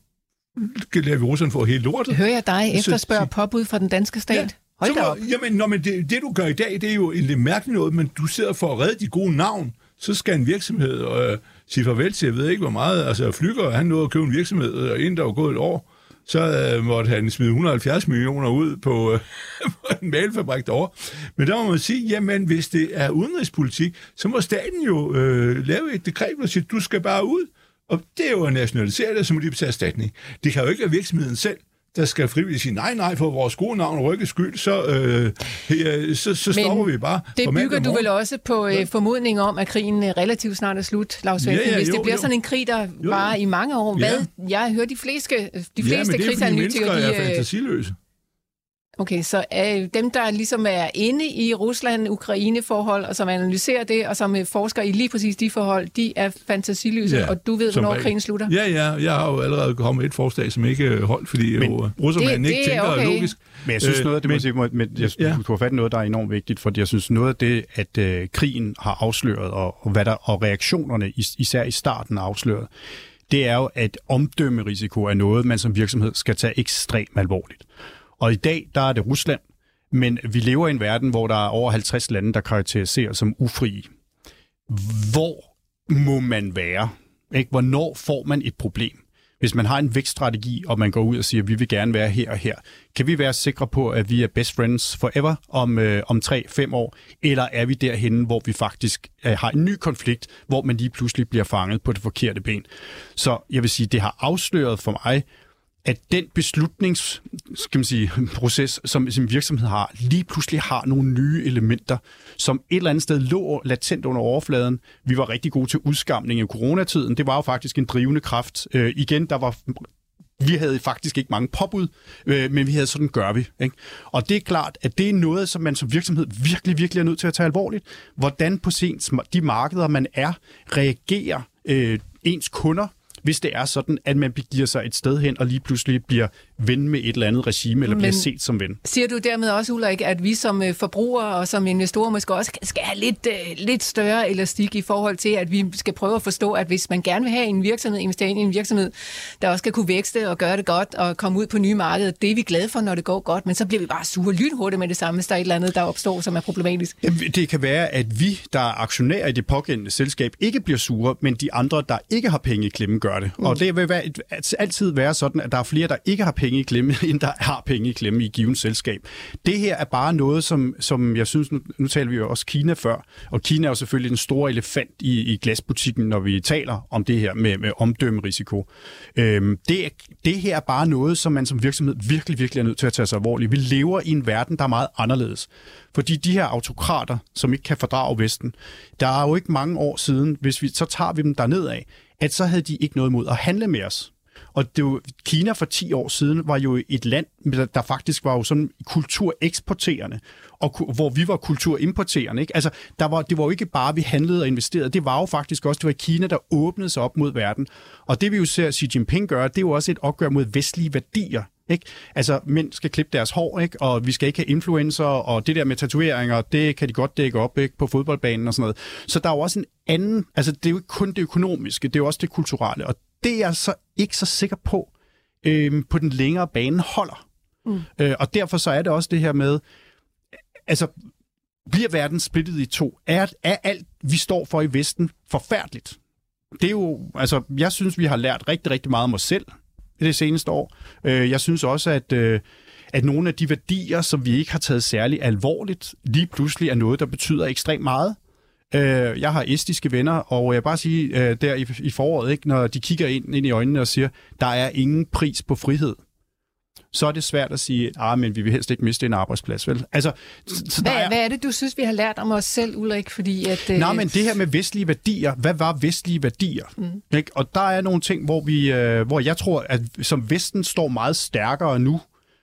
lader vi russerne få hele lortet. Hører jeg dig efterspørge påbud fra den danske stat? Ja. Hold så da op. Jamen, når, men det, det, du gør i dag, det er jo en lidt mærkeligt noget, men du sidder for at redde de gode navn, så skal en virksomhed øh, sige farvel til, jeg ved ikke hvor meget, altså Flyger, han nåede at købe en virksomhed, og inden der var gået et år, så øh, måtte han smide 170 millioner ud på, øh, på en malfabrik derovre. Men der må man sige, jamen hvis det er udenrigspolitik, så må staten jo øh, lave et dekret, der siger, du skal bare ud. Og det er jo at nationalisere det, så må de betale erstatning. Det kan jo ikke være virksomheden selv, der skal frivilligt sige, nej, nej, for vores gode navn rykkes skyld, så, øh, ja, så, så stopper vi bare. det bygger du vel også på øh, formodning om, at krigen øh, relativt snart er slut, Lars Ja, ja, Hvis det jo, bliver jo. sådan en krig, der jo. varer i mange år. Ja. Hvad? Jeg hører de fleste, de ja, men fleste det er, fordi krigsanalytikere, mennesker er de, øh, fantasiløse. Okay, så øh, dem, der ligesom er inde i Rusland-Ukraine-forhold, og som analyserer det, og som øh, forsker i lige præcis de forhold, de er fantasiløse, Ja, og du ved, hvornår regel. krigen slutter? Ja, ja, jeg har jo allerede kommet med et forslag, som ikke øh, holdt, fordi Men- jo, øh, russermanden Det- ikke det er tænker okay. logisk. Men jeg synes Øh, noget af det, men- må- men jeg, Ja. du har fat noget, der er enormt vigtigt, fordi jeg synes noget af det, at øh, krigen har afsløret, og, og, hvad der, og reaktionerne, is, især i starten har afsløret, det er jo, at omdømmerisiko er noget, man som virksomhed skal tage ekstremt alvorligt. Og i dag, der er det Rusland, men vi lever i en verden, hvor der er over 50 lande, der karakteriseres som ufrie. Hvor må man være? Ikke? Hvornår får man et problem? Hvis man har en vækststrategi, og man går ud og siger, at vi vil gerne være her og her, kan vi være sikre på, at vi er best friends forever om, øh, om 3-5 år? Eller er vi derhen, hvor vi faktisk øh, har en ny konflikt, hvor man lige pludselig bliver fanget på det forkerte ben? Så jeg vil sige, det har afsløret for mig, at den beslutnings, skal man sige, proces, som sin virksomhed har, lige pludselig har nogle nye elementer, som et eller andet sted lå latent under overfladen. Vi var rigtig gode til udskamning i coronatiden. Det var jo faktisk en drivende kraft. Øh, igen, der var vi havde faktisk ikke mange påbud, øh, men vi havde sådan gør vi. Ikke? Og det er klart, at det er noget, som man som virksomhed virkelig, virkelig er nødt til at tage alvorligt. Hvordan på sent de markeder, man er, reagerer øh, ens kunder, hvis det er sådan, at man begiver sig et sted hen og lige pludselig bliver ven med et eller andet regime, eller Men- bliver set som ven. Siger du dermed også, Ulrik, at vi som øh, forbrugere og som investorer måske også skal have lidt, øh, lidt større elastik i forhold til, at vi skal prøve at forstå, at hvis man gerne vil have en virksomhed, investere i en virksomhed, der også skal kunne vækste og gøre det godt og komme ud på nye markeder, det er vi glade for, når det går godt, men så bliver vi bare sure lynhurtigt med det samme, hvis der er et eller andet, der opstår, som er problematisk. Det kan være, at vi, der er aktionærer i det pågældende selskab, ikke bliver sure, men de andre, der ikke har penge i klemme, gør det. Mm. Og det vil være et, altid være sådan, at der er flere, der ikke har penge i klemme, end der har penge i klemme i givet selskab. Det her er bare noget, som, som jeg synes, nu, nu taler vi jo også Kina før, og Kina er jo selvfølgelig den store elefant i, i glasbutikken, når vi taler om det her med, med omdømmerisiko. Øhm, det, det her er bare noget, som man som virksomhed virkelig, virkelig er nødt til at tage sig alvorligt. Vi lever i en verden, der er meget anderledes. Fordi de her autokrater, som ikke kan fordrage Vesten, der er jo ikke mange år siden, hvis vi så tager vi dem derned af, at så havde de ikke noget imod at handle med os. Og det var, Kina for 10 år siden var jo et land, der faktisk var jo sådan kultureksporterende, og hvor vi var kulturimporterende. Ikke? Altså, der var, det var jo ikke bare, at vi handlede og investerede. Det var jo faktisk også, det var Kina, der åbnede sig op mod verden. Og det vi jo ser Xi Jinping gøre, det er jo også et opgør mod vestlige værdier. Ikke? Altså, mænd skal klippe deres hår, ikke? og vi skal ikke have influencer, og det der med tatoveringer, det kan de godt dække op ikke? på fodboldbanen og sådan noget. Så der er jo også en anden, altså det er jo ikke kun det økonomiske, det er jo også det kulturelle, og det er jeg så ikke så sikker på, øh, på den længere bane holder. Mm. Øh, og derfor så er det også det her med, altså, bliver verden splittet i to? Er, er alt, vi står for i Vesten, forfærdeligt? Det er jo, altså, jeg synes, vi har lært rigtig, rigtig meget om os selv det seneste år. Øh, jeg synes også, at, øh, at nogle af de værdier, som vi ikke har taget særlig alvorligt, lige pludselig er noget, der betyder ekstremt meget. Øh, jeg har estiske venner, og jeg bare sige øh, der i, i foråret, ikke, når de kigger ind, ind i øjnene og siger, der er ingen pris på frihed så er det svært at sige, ah, men vi vil helst ikke miste en arbejdsplads, vel? Altså, så hvad, er... hvad er det, du synes, vi har lært om os selv, Ulrik? Fordi at, øh... Nej, men det her med vestlige værdier, hvad var vestlige værdier? Mm. Ikke? Og der er nogle ting, hvor, vi, øh, hvor jeg tror, at som Vesten står meget stærkere nu,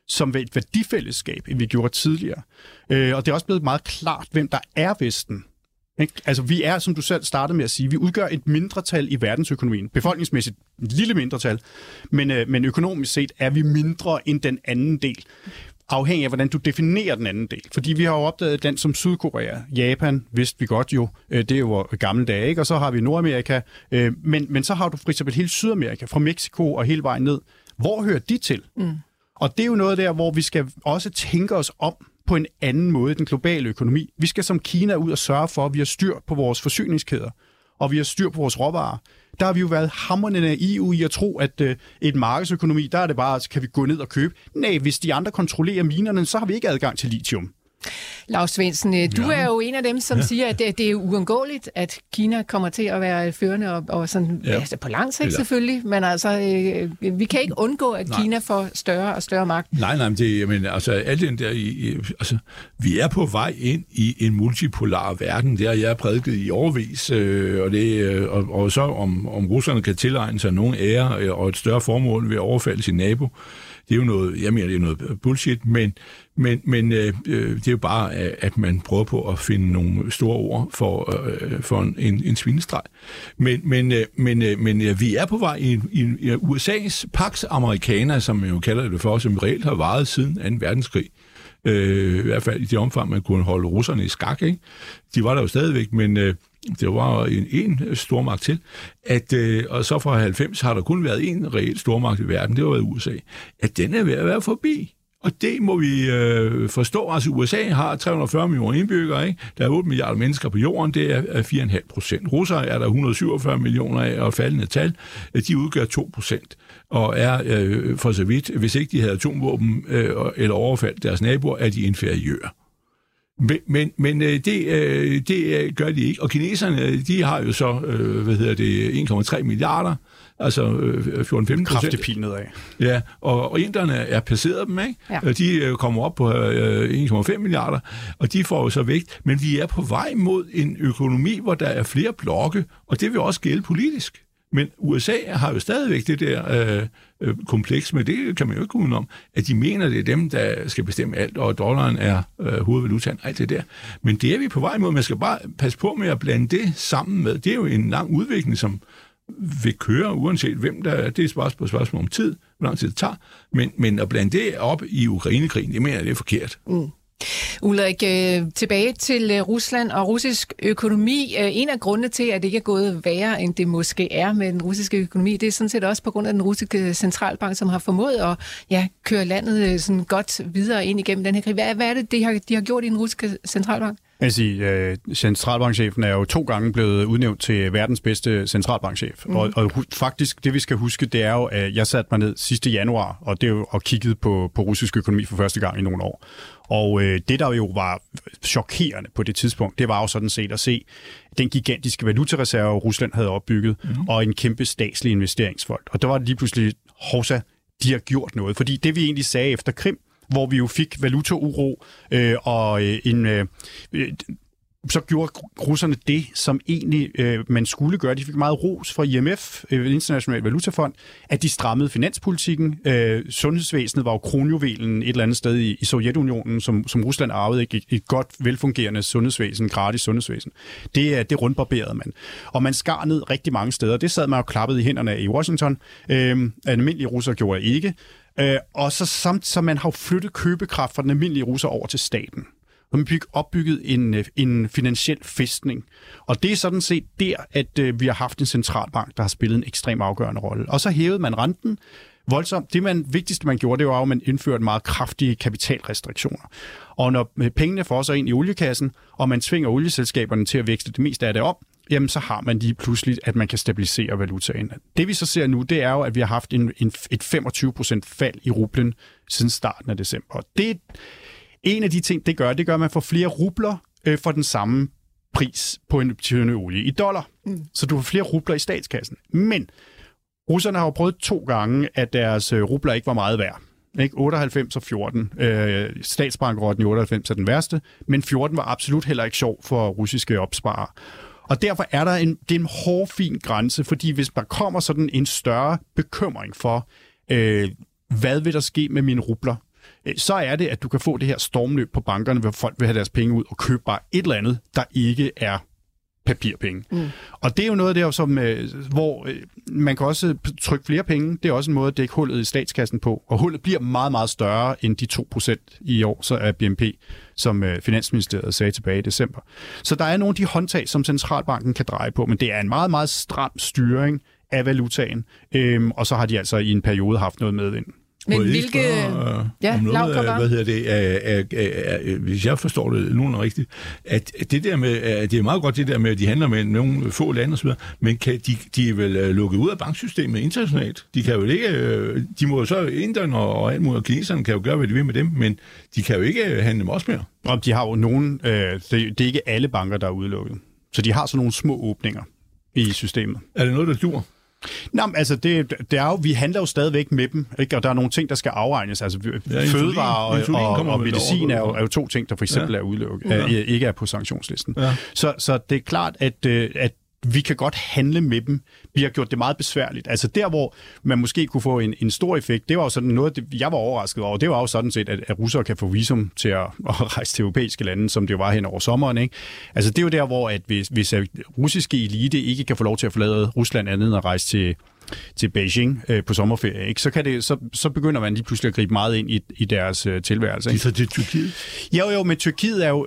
som et værdifællesskab, end vi gjorde tidligere. Øh, og det er også blevet meget klart, hvem der er Vesten. Ikke? Altså, vi er, som du selv startede med at sige, vi udgør et mindretal i verdensøkonomien. Befolkningsmæssigt et lille mindretal, men, øh, men økonomisk set er vi mindre end den anden del afhængig af, hvordan du definerer den anden del. Fordi vi har jo opdaget et land som Sydkorea, Japan, vidste vi godt jo, øh, det er jo gamle dage, ikke? og så har vi Nordamerika, øh, men, men så har du for eksempel hele Sydamerika, fra Mexico og hele vejen ned. Hvor hører de til? Mm. Og det er jo noget der, hvor vi skal også tænke os om, på en anden måde i den globale økonomi. Vi skal som Kina ud og sørge for, at vi har styr på vores forsyningskæder, og vi har styr på vores råvarer. Der har vi jo været hammerende naive i at tro, at øh, et markedsøkonomi, der er det bare, kan vi gå ned og købe. Nej, hvis de andre kontrollerer minerne, så har vi ikke adgang til lithium. Lars Svendsen, øh, du ja. er jo en af dem, som ja. siger, at det, det er uundgåeligt, at Kina kommer til at være førende, og, og sådan, ja. altså på lang sigt selvfølgelig, men altså, øh, vi kan ikke undgå, at nej. Kina får større og større magt. Nej, nej, men det, men altså, alt den der, i, altså, vi er på vej ind i en multipolar verden, det har jeg prædiket i overvis, øh, og, det, øh, og, og så om, om russerne kan tilegne sig nogen ære øh, og et større formål ved at overfalde sin nabo, det er jo noget, jeg mener, det er noget bullshit, men, men, men øh, øh det er jo bare, at man prøver på at finde nogle store ord for, øh, for en, en svinestreg. Men, men, øh, men, øh, men øh, vi er på vej i, i, i USA's Pax Americana, som man jo kalder det for, som reelt har varet siden 2. verdenskrig. Øh, I hvert fald i det omfang, man kunne holde russerne i skak. Ikke? De var der jo stadigvæk, men... Øh, det var en, en øh, stormagt til, at, øh, og så fra 90 har der kun været en reel stormagt i verden, det var USA, at den er ved at være forbi. Og det må vi øh, forstå. Altså USA har 340 millioner indbyggere, ikke? Der er 8 milliarder mennesker på jorden, det er 4,5 procent. Russere er der 147 millioner af, og faldende tal, de udgør 2 procent. Og er øh, for så vidt, hvis ikke de havde atomvåben øh, eller overfaldt deres naboer, er de inferiøre. Men, men, men øh, det, øh, det øh, gør de ikke. Og kineserne, de har jo så, hvad hedder det, 1,3 milliarder, altså 14-15 procent. Kraftig pil nedad. Ja, og, og inderne er passeret dem, ikke? Ja. De kommer op på 1,5 milliarder, og de får jo så vægt. Men vi er på vej mod en økonomi, hvor der er flere blokke, og det vil også gælde politisk. Men USA har jo stadigvæk det der øh, øh, kompleks, men det kan man jo ikke komme om, at de mener, det er dem, der skal bestemme alt, og dollaren er øh, hovedvalutaen, alt det der. Men det er vi på vej mod. Man skal bare passe på med at blande det sammen med. Det er jo en lang udvikling, som vil køre, uanset hvem der er. Det er et spørgsmål, spørgsmål om tid, hvor lang tid det tager. Men, men at blande det op i Ukrainekrigen, det mener jeg, det er forkert. Mm. Ulrik, øh, tilbage til øh, Rusland og russisk økonomi. Øh, en af grundene til, at det ikke er gået værre, end det måske er med den russiske økonomi, det er sådan set også på grund af den russiske centralbank, som har formået at ja, køre landet sådan godt videre ind igennem den her krig. Hvad, hvad er det, de har, de har gjort i den russiske centralbank? Jeg sige, øh, centralbankchefen er jo to gange blevet udnævnt til verdens bedste centralbankchef. Mm. Og, og faktisk, det vi skal huske, det er jo, at jeg satte mig ned sidste januar, og det er jo, og kiggede på, på russisk økonomi for første gang i nogle år. Og øh, det, der jo var chokerende på det tidspunkt, det var jo sådan set at se den gigantiske valutareserve, Rusland havde opbygget, mm. og en kæmpe statslig investeringsfond. Og der var det lige pludselig, hovsa, de har gjort noget. Fordi det, vi egentlig sagde efter Krim, hvor vi jo fik valutauro øh, og øh, en... Øh, øh, så gjorde russerne det, som egentlig øh, man skulle gøre. De fik meget ros fra IMF, øh, International Valutafond, at de strammede finanspolitikken. Øh, sundhedsvæsenet var jo kronjuvelen et eller andet sted i, i Sovjetunionen, som, som Rusland arvede ikke et, et godt, velfungerende sundhedsvæsen, gratis sundhedsvæsen. Det, øh, det rundbarberede man. Og man skar ned rigtig mange steder. Det sad man jo klappet i hænderne af i Washington. Øh, almindelige russere gjorde ikke. Øh, og så samt, så man har flyttet købekraft fra den almindelige russer over til staten har man opbygget en, øh, en finansiel fæstning. Og det er sådan set der, at øh, vi har haft en centralbank, der har spillet en ekstrem afgørende rolle. Og så hævede man renten voldsomt. Det man, vigtigste, man gjorde, det var, at man indførte meget kraftige kapitalrestriktioner. Og når øh, pengene får sig ind i oliekassen, og man tvinger olieselskaberne til at vækste det meste af det op, jamen så har man lige pludselig, at man kan stabilisere valutaen. Det vi så ser nu, det er jo, at vi har haft en, en, et 25% fald i rublen siden starten af december. Det en af de ting, det gør, det gør, at man får flere rubler øh, for den samme pris på en tynde olie i dollar. Mm. Så du får flere rubler i statskassen. Men russerne har jo prøvet to gange, at deres øh, rubler ikke var meget værd. Ikke? 98 og 14. Øh, statsbankrotten i 98 er den værste, men 14 var absolut heller ikke sjov for russiske opsparere. Og derfor er der en, det er en hård, fin grænse, fordi hvis der kommer sådan en større bekymring for, øh, hvad vil der ske med mine rubler, Øh, så er det, at du kan få det her stormløb på bankerne, hvor folk vil have deres penge ud og købe bare et eller andet, der ikke er papirpenge. Mm. Og det er jo noget der, som, øh, hvor øh, man kan også trykke flere penge. Det er også en måde at dække hullet i statskassen på. Og hullet bliver meget, meget større end de 2% i år, så er BNP, som øh, Finansministeriet sagde tilbage i december. Så der er nogle af de håndtag, som centralbanken kan dreje på, men det er en meget, meget stram styring af valutaen. Øhm, og så har de altså i en periode haft noget med ind. Men hvilke... Spørge, uh, ja, noget, af, hvad hedder det, er, er, er, er, hvis jeg forstår det nogen rigtigt, at det der med, at det er meget godt det der med, at de handler med nogle få lande osv., men kan de, de er vel øh, lukket ud af banksystemet internationalt? De kan jo ikke, øh, de må jo så, Indien og, og alt muligt, kineserne kan jo gøre, hvad de vil med dem, men de kan jo ikke handle med os mere. Og de har jo nogen, øh, det, det er ikke alle banker, der er udelukket. Så de har sådan nogle små åbninger i systemet. Er det noget, der dur? Nå, altså det, det er jo, vi handler jo stadigvæk med dem, ikke? og der er nogle ting, der skal afregnes. Altså ja, fødevarer insulin, og, og, og medicin er jo, er jo to ting, der for eksempel ja. er udelukket, ja. ikke er på sanktionslisten. Ja. Så, så det er klart, at, øh, at vi kan godt handle med dem. Vi har gjort det meget besværligt. Altså der, hvor man måske kunne få en, en stor effekt, det var jo sådan noget, det, jeg var overrasket over. Det var jo sådan set, at, at russere kan få visum til at, at rejse til europæiske lande, som det var hen over sommeren. Ikke? Altså det er jo der, hvor at hvis, hvis russiske elite ikke kan få lov til at forlade Rusland andet end at rejse til, til Beijing øh, på sommerferie, ikke? Så, kan det, så, så begynder man lige pludselig at gribe meget ind i, i deres øh, tilværelse. Ikke? Det er så til Tyrkiet? Jo, jo, men Tyrkiet er jo...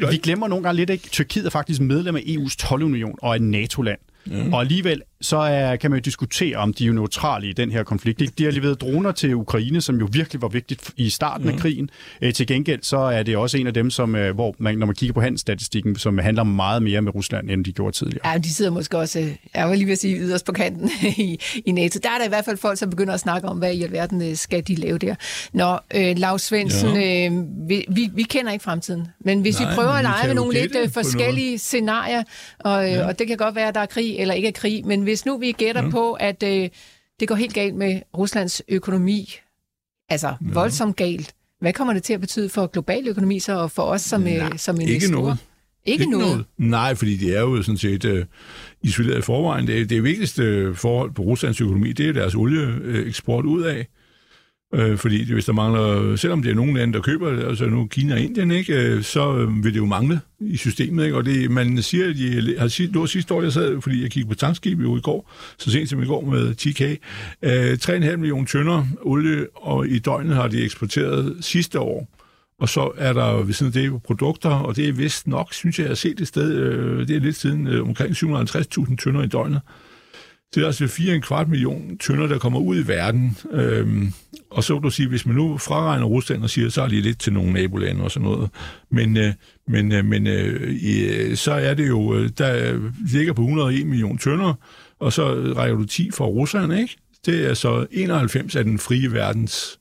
Ja, vi glemmer nogle gange lidt, ikke? Tyrkiet er faktisk medlem af EU's tolvunion og er NATO-land. Mm. Og alligevel så er, kan man jo diskutere, om de er jo neutrale i den her konflikt. De har leveret droner til Ukraine, som jo virkelig var vigtigt i starten mm. af krigen. Æ, til gengæld så er det også en af dem, som, øh, hvor man, når man kigger på handelsstatistikken, som handler meget mere med Rusland, end de gjorde tidligere. Ja, de sidder måske også, jeg vil lige vil sige, yderst på kanten i, i NATO. Der er der i hvert fald folk, som begynder at snakke om, hvad i alverden øh, skal de lave der. Nå, øh, Lars Svendsen, ja. øh, vi, vi, vi kender ikke fremtiden, men hvis Nej, vi prøver at lege med nogle lidt øh, forskellige scenarier, og, øh, ja. og det kan godt være, at der er krig eller ikke er krig, men hvis nu vi gætter ja. på, at øh, det går helt galt med Ruslands økonomi, altså ja. voldsomt galt, hvad kommer det til at betyde for global økonomi så, og for os som, Nej, øh, som investorer? Ikke noget. Ikke, ikke noget? noget? Nej, fordi det er jo sådan set uh, isoleret i forvejen. Det, det vigtigste forhold på Ruslands økonomi, det er deres olieeksport ud af. Øh, fordi hvis der mangler, selvom det er nogle lande, der køber, altså nu Kina og Indien, ikke, øh, så øh, vil det jo mangle i systemet. Ikke? Og det, man siger, at de har sidst, det var sidste år, jeg sad, fordi jeg kiggede på tankskib jo i går, så sent som i går med TK. Øh, 3,5 millioner tønder olie, og i døgnet har de eksporteret sidste år. Og så er der ved siden af det produkter, og det er vist nok, synes jeg, jeg har set et sted, øh, det er lidt siden, øh, omkring 750.000 tønder i døgnet. Det er altså 4,25 million tønder, der kommer ud i verden. Øhm, og så kan du sige, hvis man nu fraregner Rusland og siger, så er lige lidt til nogle nabolande og sådan noget. Men, øh, men, øh, men øh, så er det jo, øh, der ligger på 101 millioner tønder, og så rækker du 10 for Rusland, ikke? Det er så 91 af den frie verdens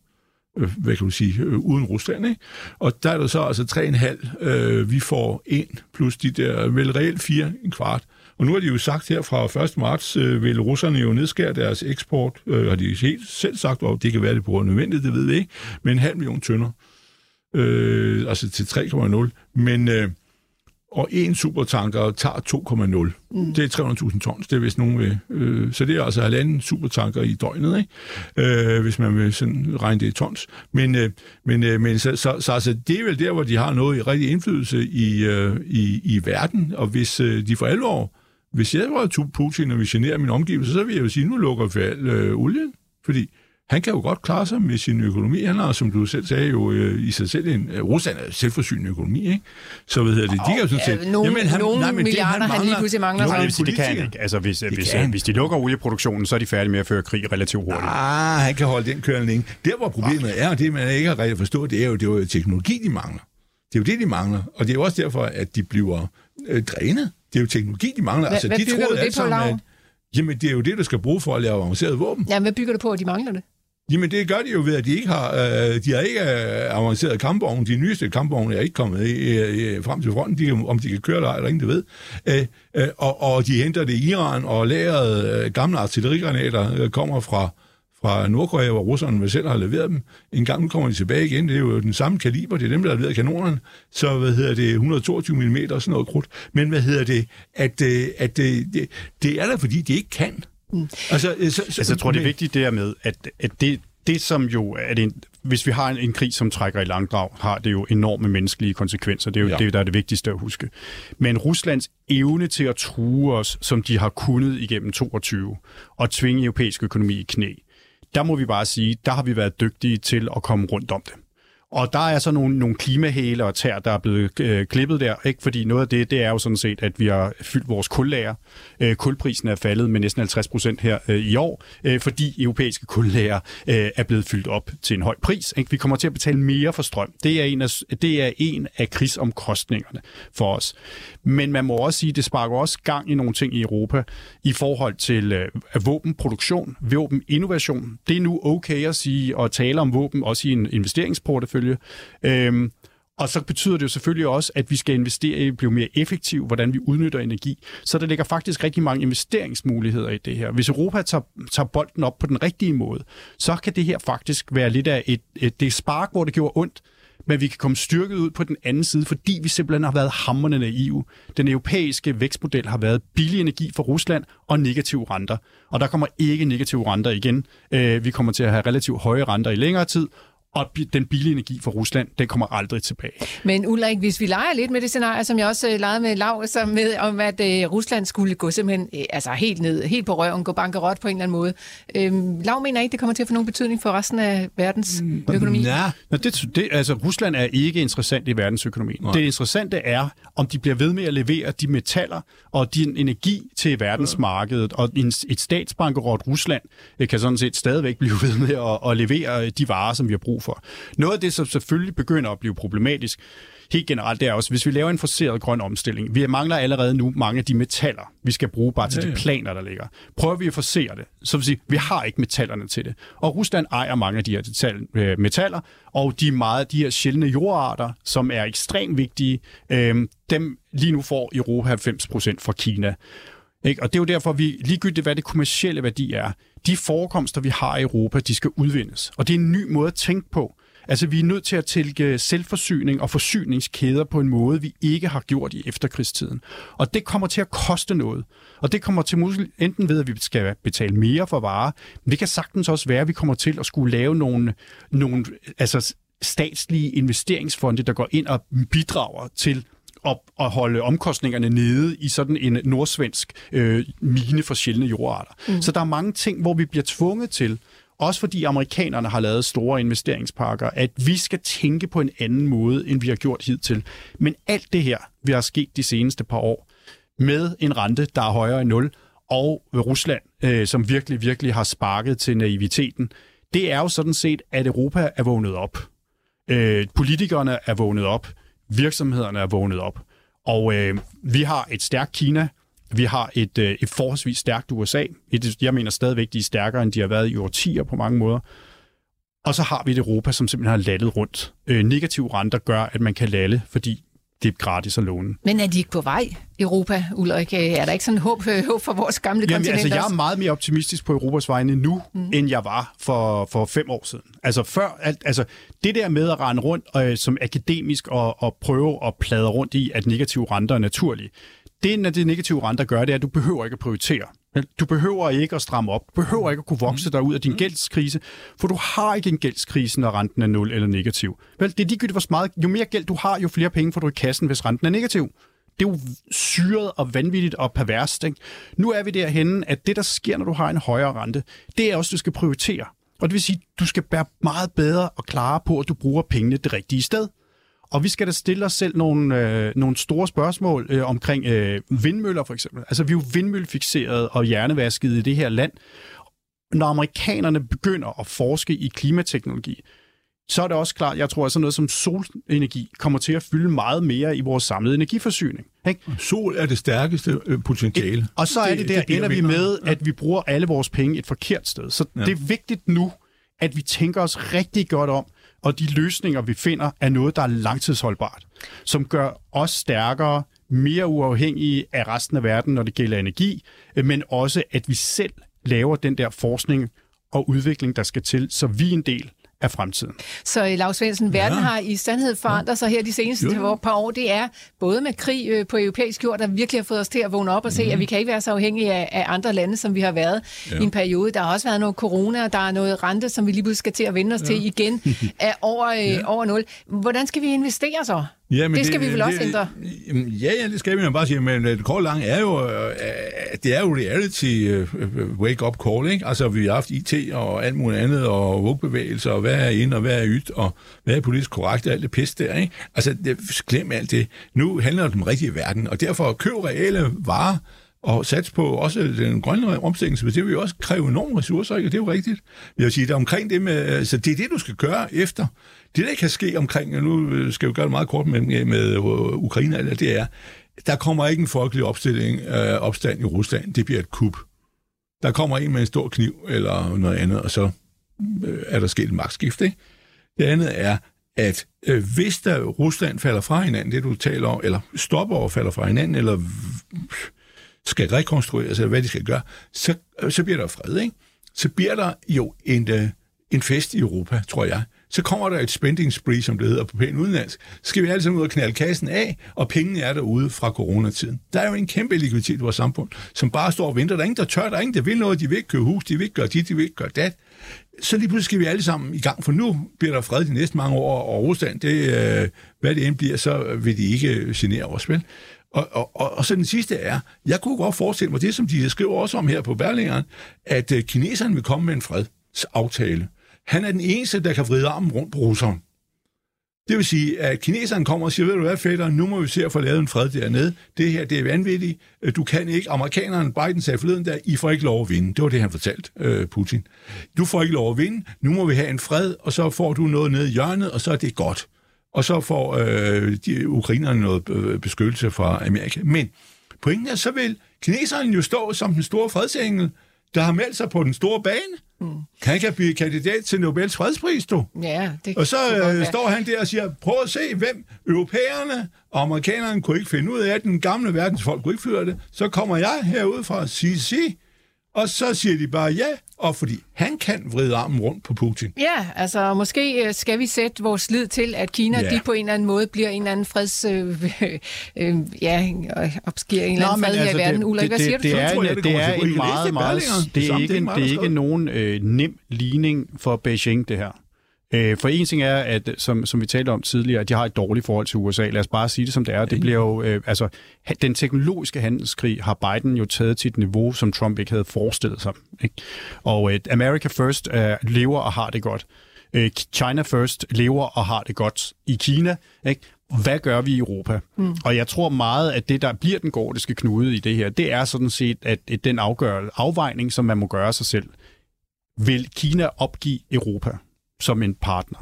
øh, hvad kan du sige, øh, uden Rusland, ikke? Og der er der så altså 3,5, øh, vi får ind, plus de der, vel reelt 4, en kvart. Og nu har de jo sagt her fra 1. marts, øh, vil russerne jo nedskære deres eksport, øh, har de helt selv sagt, og det kan være, det på grund nødvendigt, det ved vi ikke, med en halv million tønder. Øh, altså til 3,0. Men, øh, og en supertanker tager 2,0. Mm. Det er 300.000 tons, det er hvis nogen vil. Øh, så det er altså halvanden supertanker i døgnet, ikke? Øh, hvis man vil sådan regne det i tons. Men, øh, men, øh, men så, så, så altså, det er vel der, hvor de har noget i rigtig indflydelse i, øh, i, i verden, og hvis øh, de for alvor, hvis jeg var Putin og visionerer min omgivelse, så vil jeg jo sige, nu lukker vi al øh, olien, fordi han kan jo godt klare sig med sin økonomi. Han har, som du selv sagde, jo øh, i sig selv en... Øh, Rusland er selvforsynende økonomi, ikke? Så hvad hedder det? De kan jo sådan set... Nogle, jamen, han, nogle nej, men milliarder, det, han, mangler, han lige pludselig mangler. Nej, det, det kan han ikke. Altså, hvis, hvis, kan. hvis de lukker olieproduktionen, så er de færdige med at føre krig relativt hurtigt. Ah, han kan holde den kørende længe. Der, hvor problemet er, og det man ikke har rigtig forstået, det er jo, det er jo teknologi, de mangler. Det er jo det, de mangler. Og det er jo også derfor, at de bliver øh, drænet. Det er jo teknologi, de mangler. Hvad, altså, hvad de bygger du det på, Lav? Jamen, det er jo det, der skal bruge for at lave avanceret våben. Ja, hvad bygger du på, at de mangler det? Jamen det gør de jo ved, at de ikke har, øh, de har ikke øh, avanceret kampvogne. De nyeste kampvogne er ikke kommet i, frem til fronten. De, om de kan køre eller ej, der ingen der ved. Øh, øh, og, og de henter det i Iran, og lagret øh, gamle artillerigranater øh, kommer fra, fra Nordkorea, hvor russerne selv har leveret dem. En gang nu kommer de tilbage igen. Det er jo den samme kaliber. Det er dem, der har leveret kanonerne. Så hvad hedder det? 122 mm og sådan noget krudt. Men hvad hedder det? At, øh, at det, det, det er der, fordi de ikke kan. Mm. Altså, så, så, altså, jeg tror, det er vigtigt der med, at, at det, det som jo er det, hvis vi har en, en krig, som trækker i langdrag, har det jo enorme menneskelige konsekvenser. Det er jo ja. det, der er det vigtigste at huske. Men Ruslands evne til at true os, som de har kunnet igennem 22, og tvinge europæisk økonomi i knæ, der må vi bare sige, der har vi været dygtige til at komme rundt om det. Og der er så nogle, nogle klimahæle og tær, der er blevet øh, klippet der, ikke? fordi noget af det, det er jo sådan set, at vi har fyldt vores kullager. Øh, kulprisen er faldet med næsten 50 procent her øh, i år, øh, fordi europæiske kullager øh, er blevet fyldt op til en høj pris. Ikke? Vi kommer til at betale mere for strøm. Det er en af, det er en af krigsomkostningerne for os. Men man må også sige, at det sparker også gang i nogle ting i Europa i forhold til øh, våbenproduktion, våbeninnovation. Det er nu okay at sige og tale om våben, også i en investeringsportefølje. Øhm, og så betyder det jo selvfølgelig også, at vi skal investere i at blive mere effektiv, hvordan vi udnytter energi. Så der ligger faktisk rigtig mange investeringsmuligheder i det her. Hvis Europa tager, tager bolden op på den rigtige måde, så kan det her faktisk være lidt af et, et det spark, hvor det gjorde ondt, men vi kan komme styrket ud på den anden side, fordi vi simpelthen har været hammerne naive. Den europæiske vækstmodel har været billig energi for Rusland og negative renter. Og der kommer ikke negative renter igen. Øh, vi kommer til at have relativt høje renter i længere tid, og den billige energi fra Rusland, den kommer aldrig tilbage. Men Ulrik, hvis vi leger lidt med det scenarie, som jeg også øh, legede med Lav, så med, om at uh, Rusland skulle gå simpelthen uh, altså helt ned, helt på røven, gå bankerot på en eller anden måde. Uh, Lav mener ikke, det kommer til at få nogen betydning for resten af verdens mm, økonomi? Ja, Nå, det, det, altså Rusland er ikke interessant i verdensøkonomien. Nej. Det interessante er, om de bliver ved med at levere de metaller og din energi til verdensmarkedet, og en, et statsbankerot Rusland kan sådan set stadigvæk blive ved med at, at levere de varer, som vi har brug for. Noget af det, som selvfølgelig begynder at blive problematisk, helt generelt, det er også, hvis vi laver en forseret grøn omstilling, vi mangler allerede nu mange af de metaller, vi skal bruge bare til ja, ja. de planer, der ligger. Prøver vi at forsere det, så vil sige, vi har ikke metallerne til det. Og Rusland ejer mange af de her øh, metaller, og de meget de her sjældne jordarter, som er ekstremt vigtige, øh, dem lige nu får Europa 90% fra Kina. Ikke? Og det er jo derfor, vi ligegyldigt hvad det kommercielle værdi er, de forekomster, vi har i Europa, de skal udvindes. Og det er en ny måde at tænke på. Altså, vi er nødt til at tilge selvforsyning og forsyningskæder på en måde, vi ikke har gjort i efterkrigstiden. Og det kommer til at koste noget. Og det kommer til enten ved, at vi skal betale mere for varer, men det kan sagtens også være, at vi kommer til at skulle lave nogle, nogle altså, statslige investeringsfonde, der går ind og bidrager til at, at holde omkostningerne nede i sådan en nordsvensk øh, mine for sjældne jordarter. Mm. Så der er mange ting, hvor vi bliver tvunget til, også fordi amerikanerne har lavet store investeringspakker, at vi skal tænke på en anden måde, end vi har gjort hidtil. Men alt det her, vi har sket de seneste par år, med en rente, der er højere end nul, og Rusland, øh, som virkelig, virkelig har sparket til naiviteten, det er jo sådan set, at Europa er vågnet op. Øh, politikerne er vågnet op virksomhederne er vågnet op. Og øh, vi har et stærkt Kina, vi har et, øh, et forholdsvis stærkt USA. Et, jeg mener stadigvæk, de er stærkere, end de har været i årtier på mange måder. Og så har vi et Europa, som simpelthen har lallet rundt. Øh, negative renter gør, at man kan lalle, fordi det er gratis at låne. Men er de ikke på vej, Europa, Ulrik? Er der ikke sådan håb, øh, håb for vores gamle Jamen, kontinent altså, jeg er meget mere optimistisk på Europas vegne nu, mm. end jeg var for, for fem år siden. Altså, før, alt, altså det der med at rende rundt øh, som akademisk og, og prøve at plade rundt i, at negative renter er naturlige, det, når det negative renter gør, det er, at du behøver ikke at prioritere. Du behøver ikke at stramme op. Du behøver ikke at kunne vokse dig ud af din gældskrise, for du har ikke en gældskrise, når renten er 0 eller negativ. Vel, det er ligegyldigt, hvor meget, jo mere gæld du har, jo flere penge får du i kassen, hvis renten er negativ. Det er jo syret og vanvittigt og perverst. Ikke? Nu er vi derhenne, at det, der sker, når du har en højere rente, det er også, du skal prioritere. Og det vil sige, du skal være meget bedre og klare på, at du bruger pengene det rigtige sted. Og vi skal da stille os selv nogle, øh, nogle store spørgsmål øh, omkring øh, vindmøller for eksempel. Altså vi er jo vindmøllefixeret og hjernevasket i det her land. Når amerikanerne begynder at forske i klimateknologi, så er det også klart, jeg tror, at sådan noget som solenergi kommer til at fylde meget mere i vores samlede energiforsyning. Ikke? Sol er det stærkeste øh, potentiale. Og så er det, Det- der, det bliver ender vi med, at vi bruger alle vores penge et forkert sted. Så ja. det er vigtigt nu, at vi tænker os rigtig godt om, og de løsninger, vi finder, er noget, der er langtidsholdbart, som gør os stærkere, mere uafhængige af resten af verden, når det gælder energi, men også, at vi selv laver den der forskning og udvikling, der skal til, så vi er en del af fremtiden. Så øh, Lars Svendsen, verden Ja. har i sandhed forandret sig her de seneste Jo, jo. par år. Det er både med krig øh, på europæisk jord, der virkelig har fået os til at vågne op og se, Mhm. at vi kan ikke være så afhængige af, af andre lande, som vi har været ja. i en periode. Der har også været noget corona, og der er noget rente, som vi lige pludselig skal til at vende os ja. til igen af over, øh, ja. over nul. Hvordan skal vi investere så? Ja, Det skal vi vel også ændre? Ja, ja, det skal vi jo bare sige, men øh, det kort lang er jo, øh, det er jo reality øh, øh, wake-up call, ikke? Altså, vi har haft IT og alt muligt andet, og vugbevægelser, og hvad er ind, og hvad er ydt, og hvad er politisk korrekt, og alt det pis der, ikke? Altså, det, glem alt det. Nu handler det om den rigtige verden, og derfor køb reelle varer, og sats på også den grønne omstilling, så det vil jo også kræve enorme ressourcer, ikke? og det er jo rigtigt. Jeg vil sige, det er omkring det med, så det er det, du skal gøre efter. Det, der kan ske omkring, og nu øh, skal vi gøre det meget kort øh, med, med Ukraine, eller det er, der kommer ikke en folkelig opstilling, øh, opstand i Rusland. Det bliver et kup. Der kommer en med en stor kniv eller noget andet, og så øh, er der sket et magtskift. Ikke? Det andet er, at øh, hvis der Rusland falder fra hinanden, det du taler om, eller stopper og falder fra hinanden, eller skal rekonstrueres, eller hvad de skal gøre, så, øh, så bliver der fred, ikke? Så bliver der jo en, øh, en fest i Europa, tror jeg. Så kommer der et spending spree, som det hedder på pæn udenlandsk. Så skal vi alle sammen ud og knalde kassen af, og pengene er derude fra coronatiden. Der er jo en kæmpe likviditet i vores samfund, som bare står og venter. Der er ingen, der tør, der er ingen, der vil noget. De vil ikke købe hus, de vil ikke gøre dit, de vil ikke gøre dat. Så lige pludselig skal vi alle sammen i gang, for nu bliver der fred de næste mange år, og Rusland, det, øh, hvad det end bliver, så vil de ikke genere os, vel? Og, og, og, og så den sidste er, jeg kunne godt forestille mig det, som de skriver også om her på Berlingeren, at øh, kineserne vil komme med en fredsaftale. Han er den eneste, der kan vride armen rundt på russeren. Det vil sige, at kineserne kommer og siger, ved du hvad, fætter, nu må vi se at få lavet en fred dernede. Det her, det er vanvittigt. Du kan ikke. Amerikanerne, Biden sagde forleden der, I får ikke lov at vinde. Det var det, han fortalte øh, Putin. Du får ikke lov at vinde. Nu må vi have en fred, og så får du noget nede i hjørnet, og så er det godt. Og så får øh, de, ukrainerne noget øh, beskyttelse fra Amerika. Men pointen er, så vil kineserne jo stå som den store fredsengel, der har meldt sig på den store bane. Mm. Han kan blive kandidat til Nobels fredspris, du. Ja, det Og så øh, står han der og siger, prøv at se, hvem europæerne og amerikanerne kunne ikke finde ud af, at den gamle verdensfolk kunne ikke føre det. Så kommer jeg herud fra CC, og så siger de bare ja, og fordi han kan vride armen rundt på Putin. Ja, altså måske øh, skal vi sætte vores lid til, at Kina Ja. de på en eller anden måde bliver en eller anden freds... Øh, øh, ja, øh, opsker en eller anden fred her i verden. Ulrik, hvad siger det, du? det, er, tror jeg, en, det det er en meget, meget... Det er ikke, det er ikke nogen øh, nem ligning for Beijing, det her. Øh, for en ting er, at som, som vi talte om tidligere, at de har et dårligt forhold til USA. Lad os bare sige det, som det er. Det bliver jo, øh, altså, den teknologiske handelskrig har Biden jo taget til et niveau, som Trump ikke havde forestillet sig. Ikke? Og øh, America First øh, lever og har det godt. Øh, China First lever og har det godt i Kina. Ikke? Hvad gør vi i Europa? Mm. Og jeg tror meget, at det, der bliver den gordiske knude i det her, det er sådan set, at, den afgør, afvejning, som man må gøre sig selv. Vil Kina opgive Europa som en partner?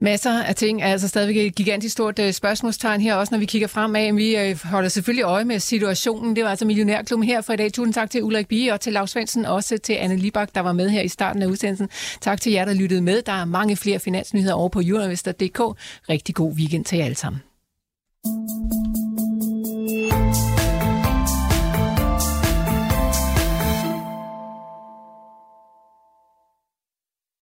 Masser af ting er altså stadigvæk et gigantisk stort øh, spørgsmålstegn her, også når vi kigger fremad. Vi øh, holder selvfølgelig øje med situationen. Det var altså Millionærklubben her for i dag. Tusind tak til Ulrik Bie og til Lars Svendsen, også til Anne Libak, der var med her i starten af udsendelsen. Tak til jer, der lyttede med. Der er mange flere finansnyheder over på jurnavister.dk. Rigtig god weekend til jer alle sammen.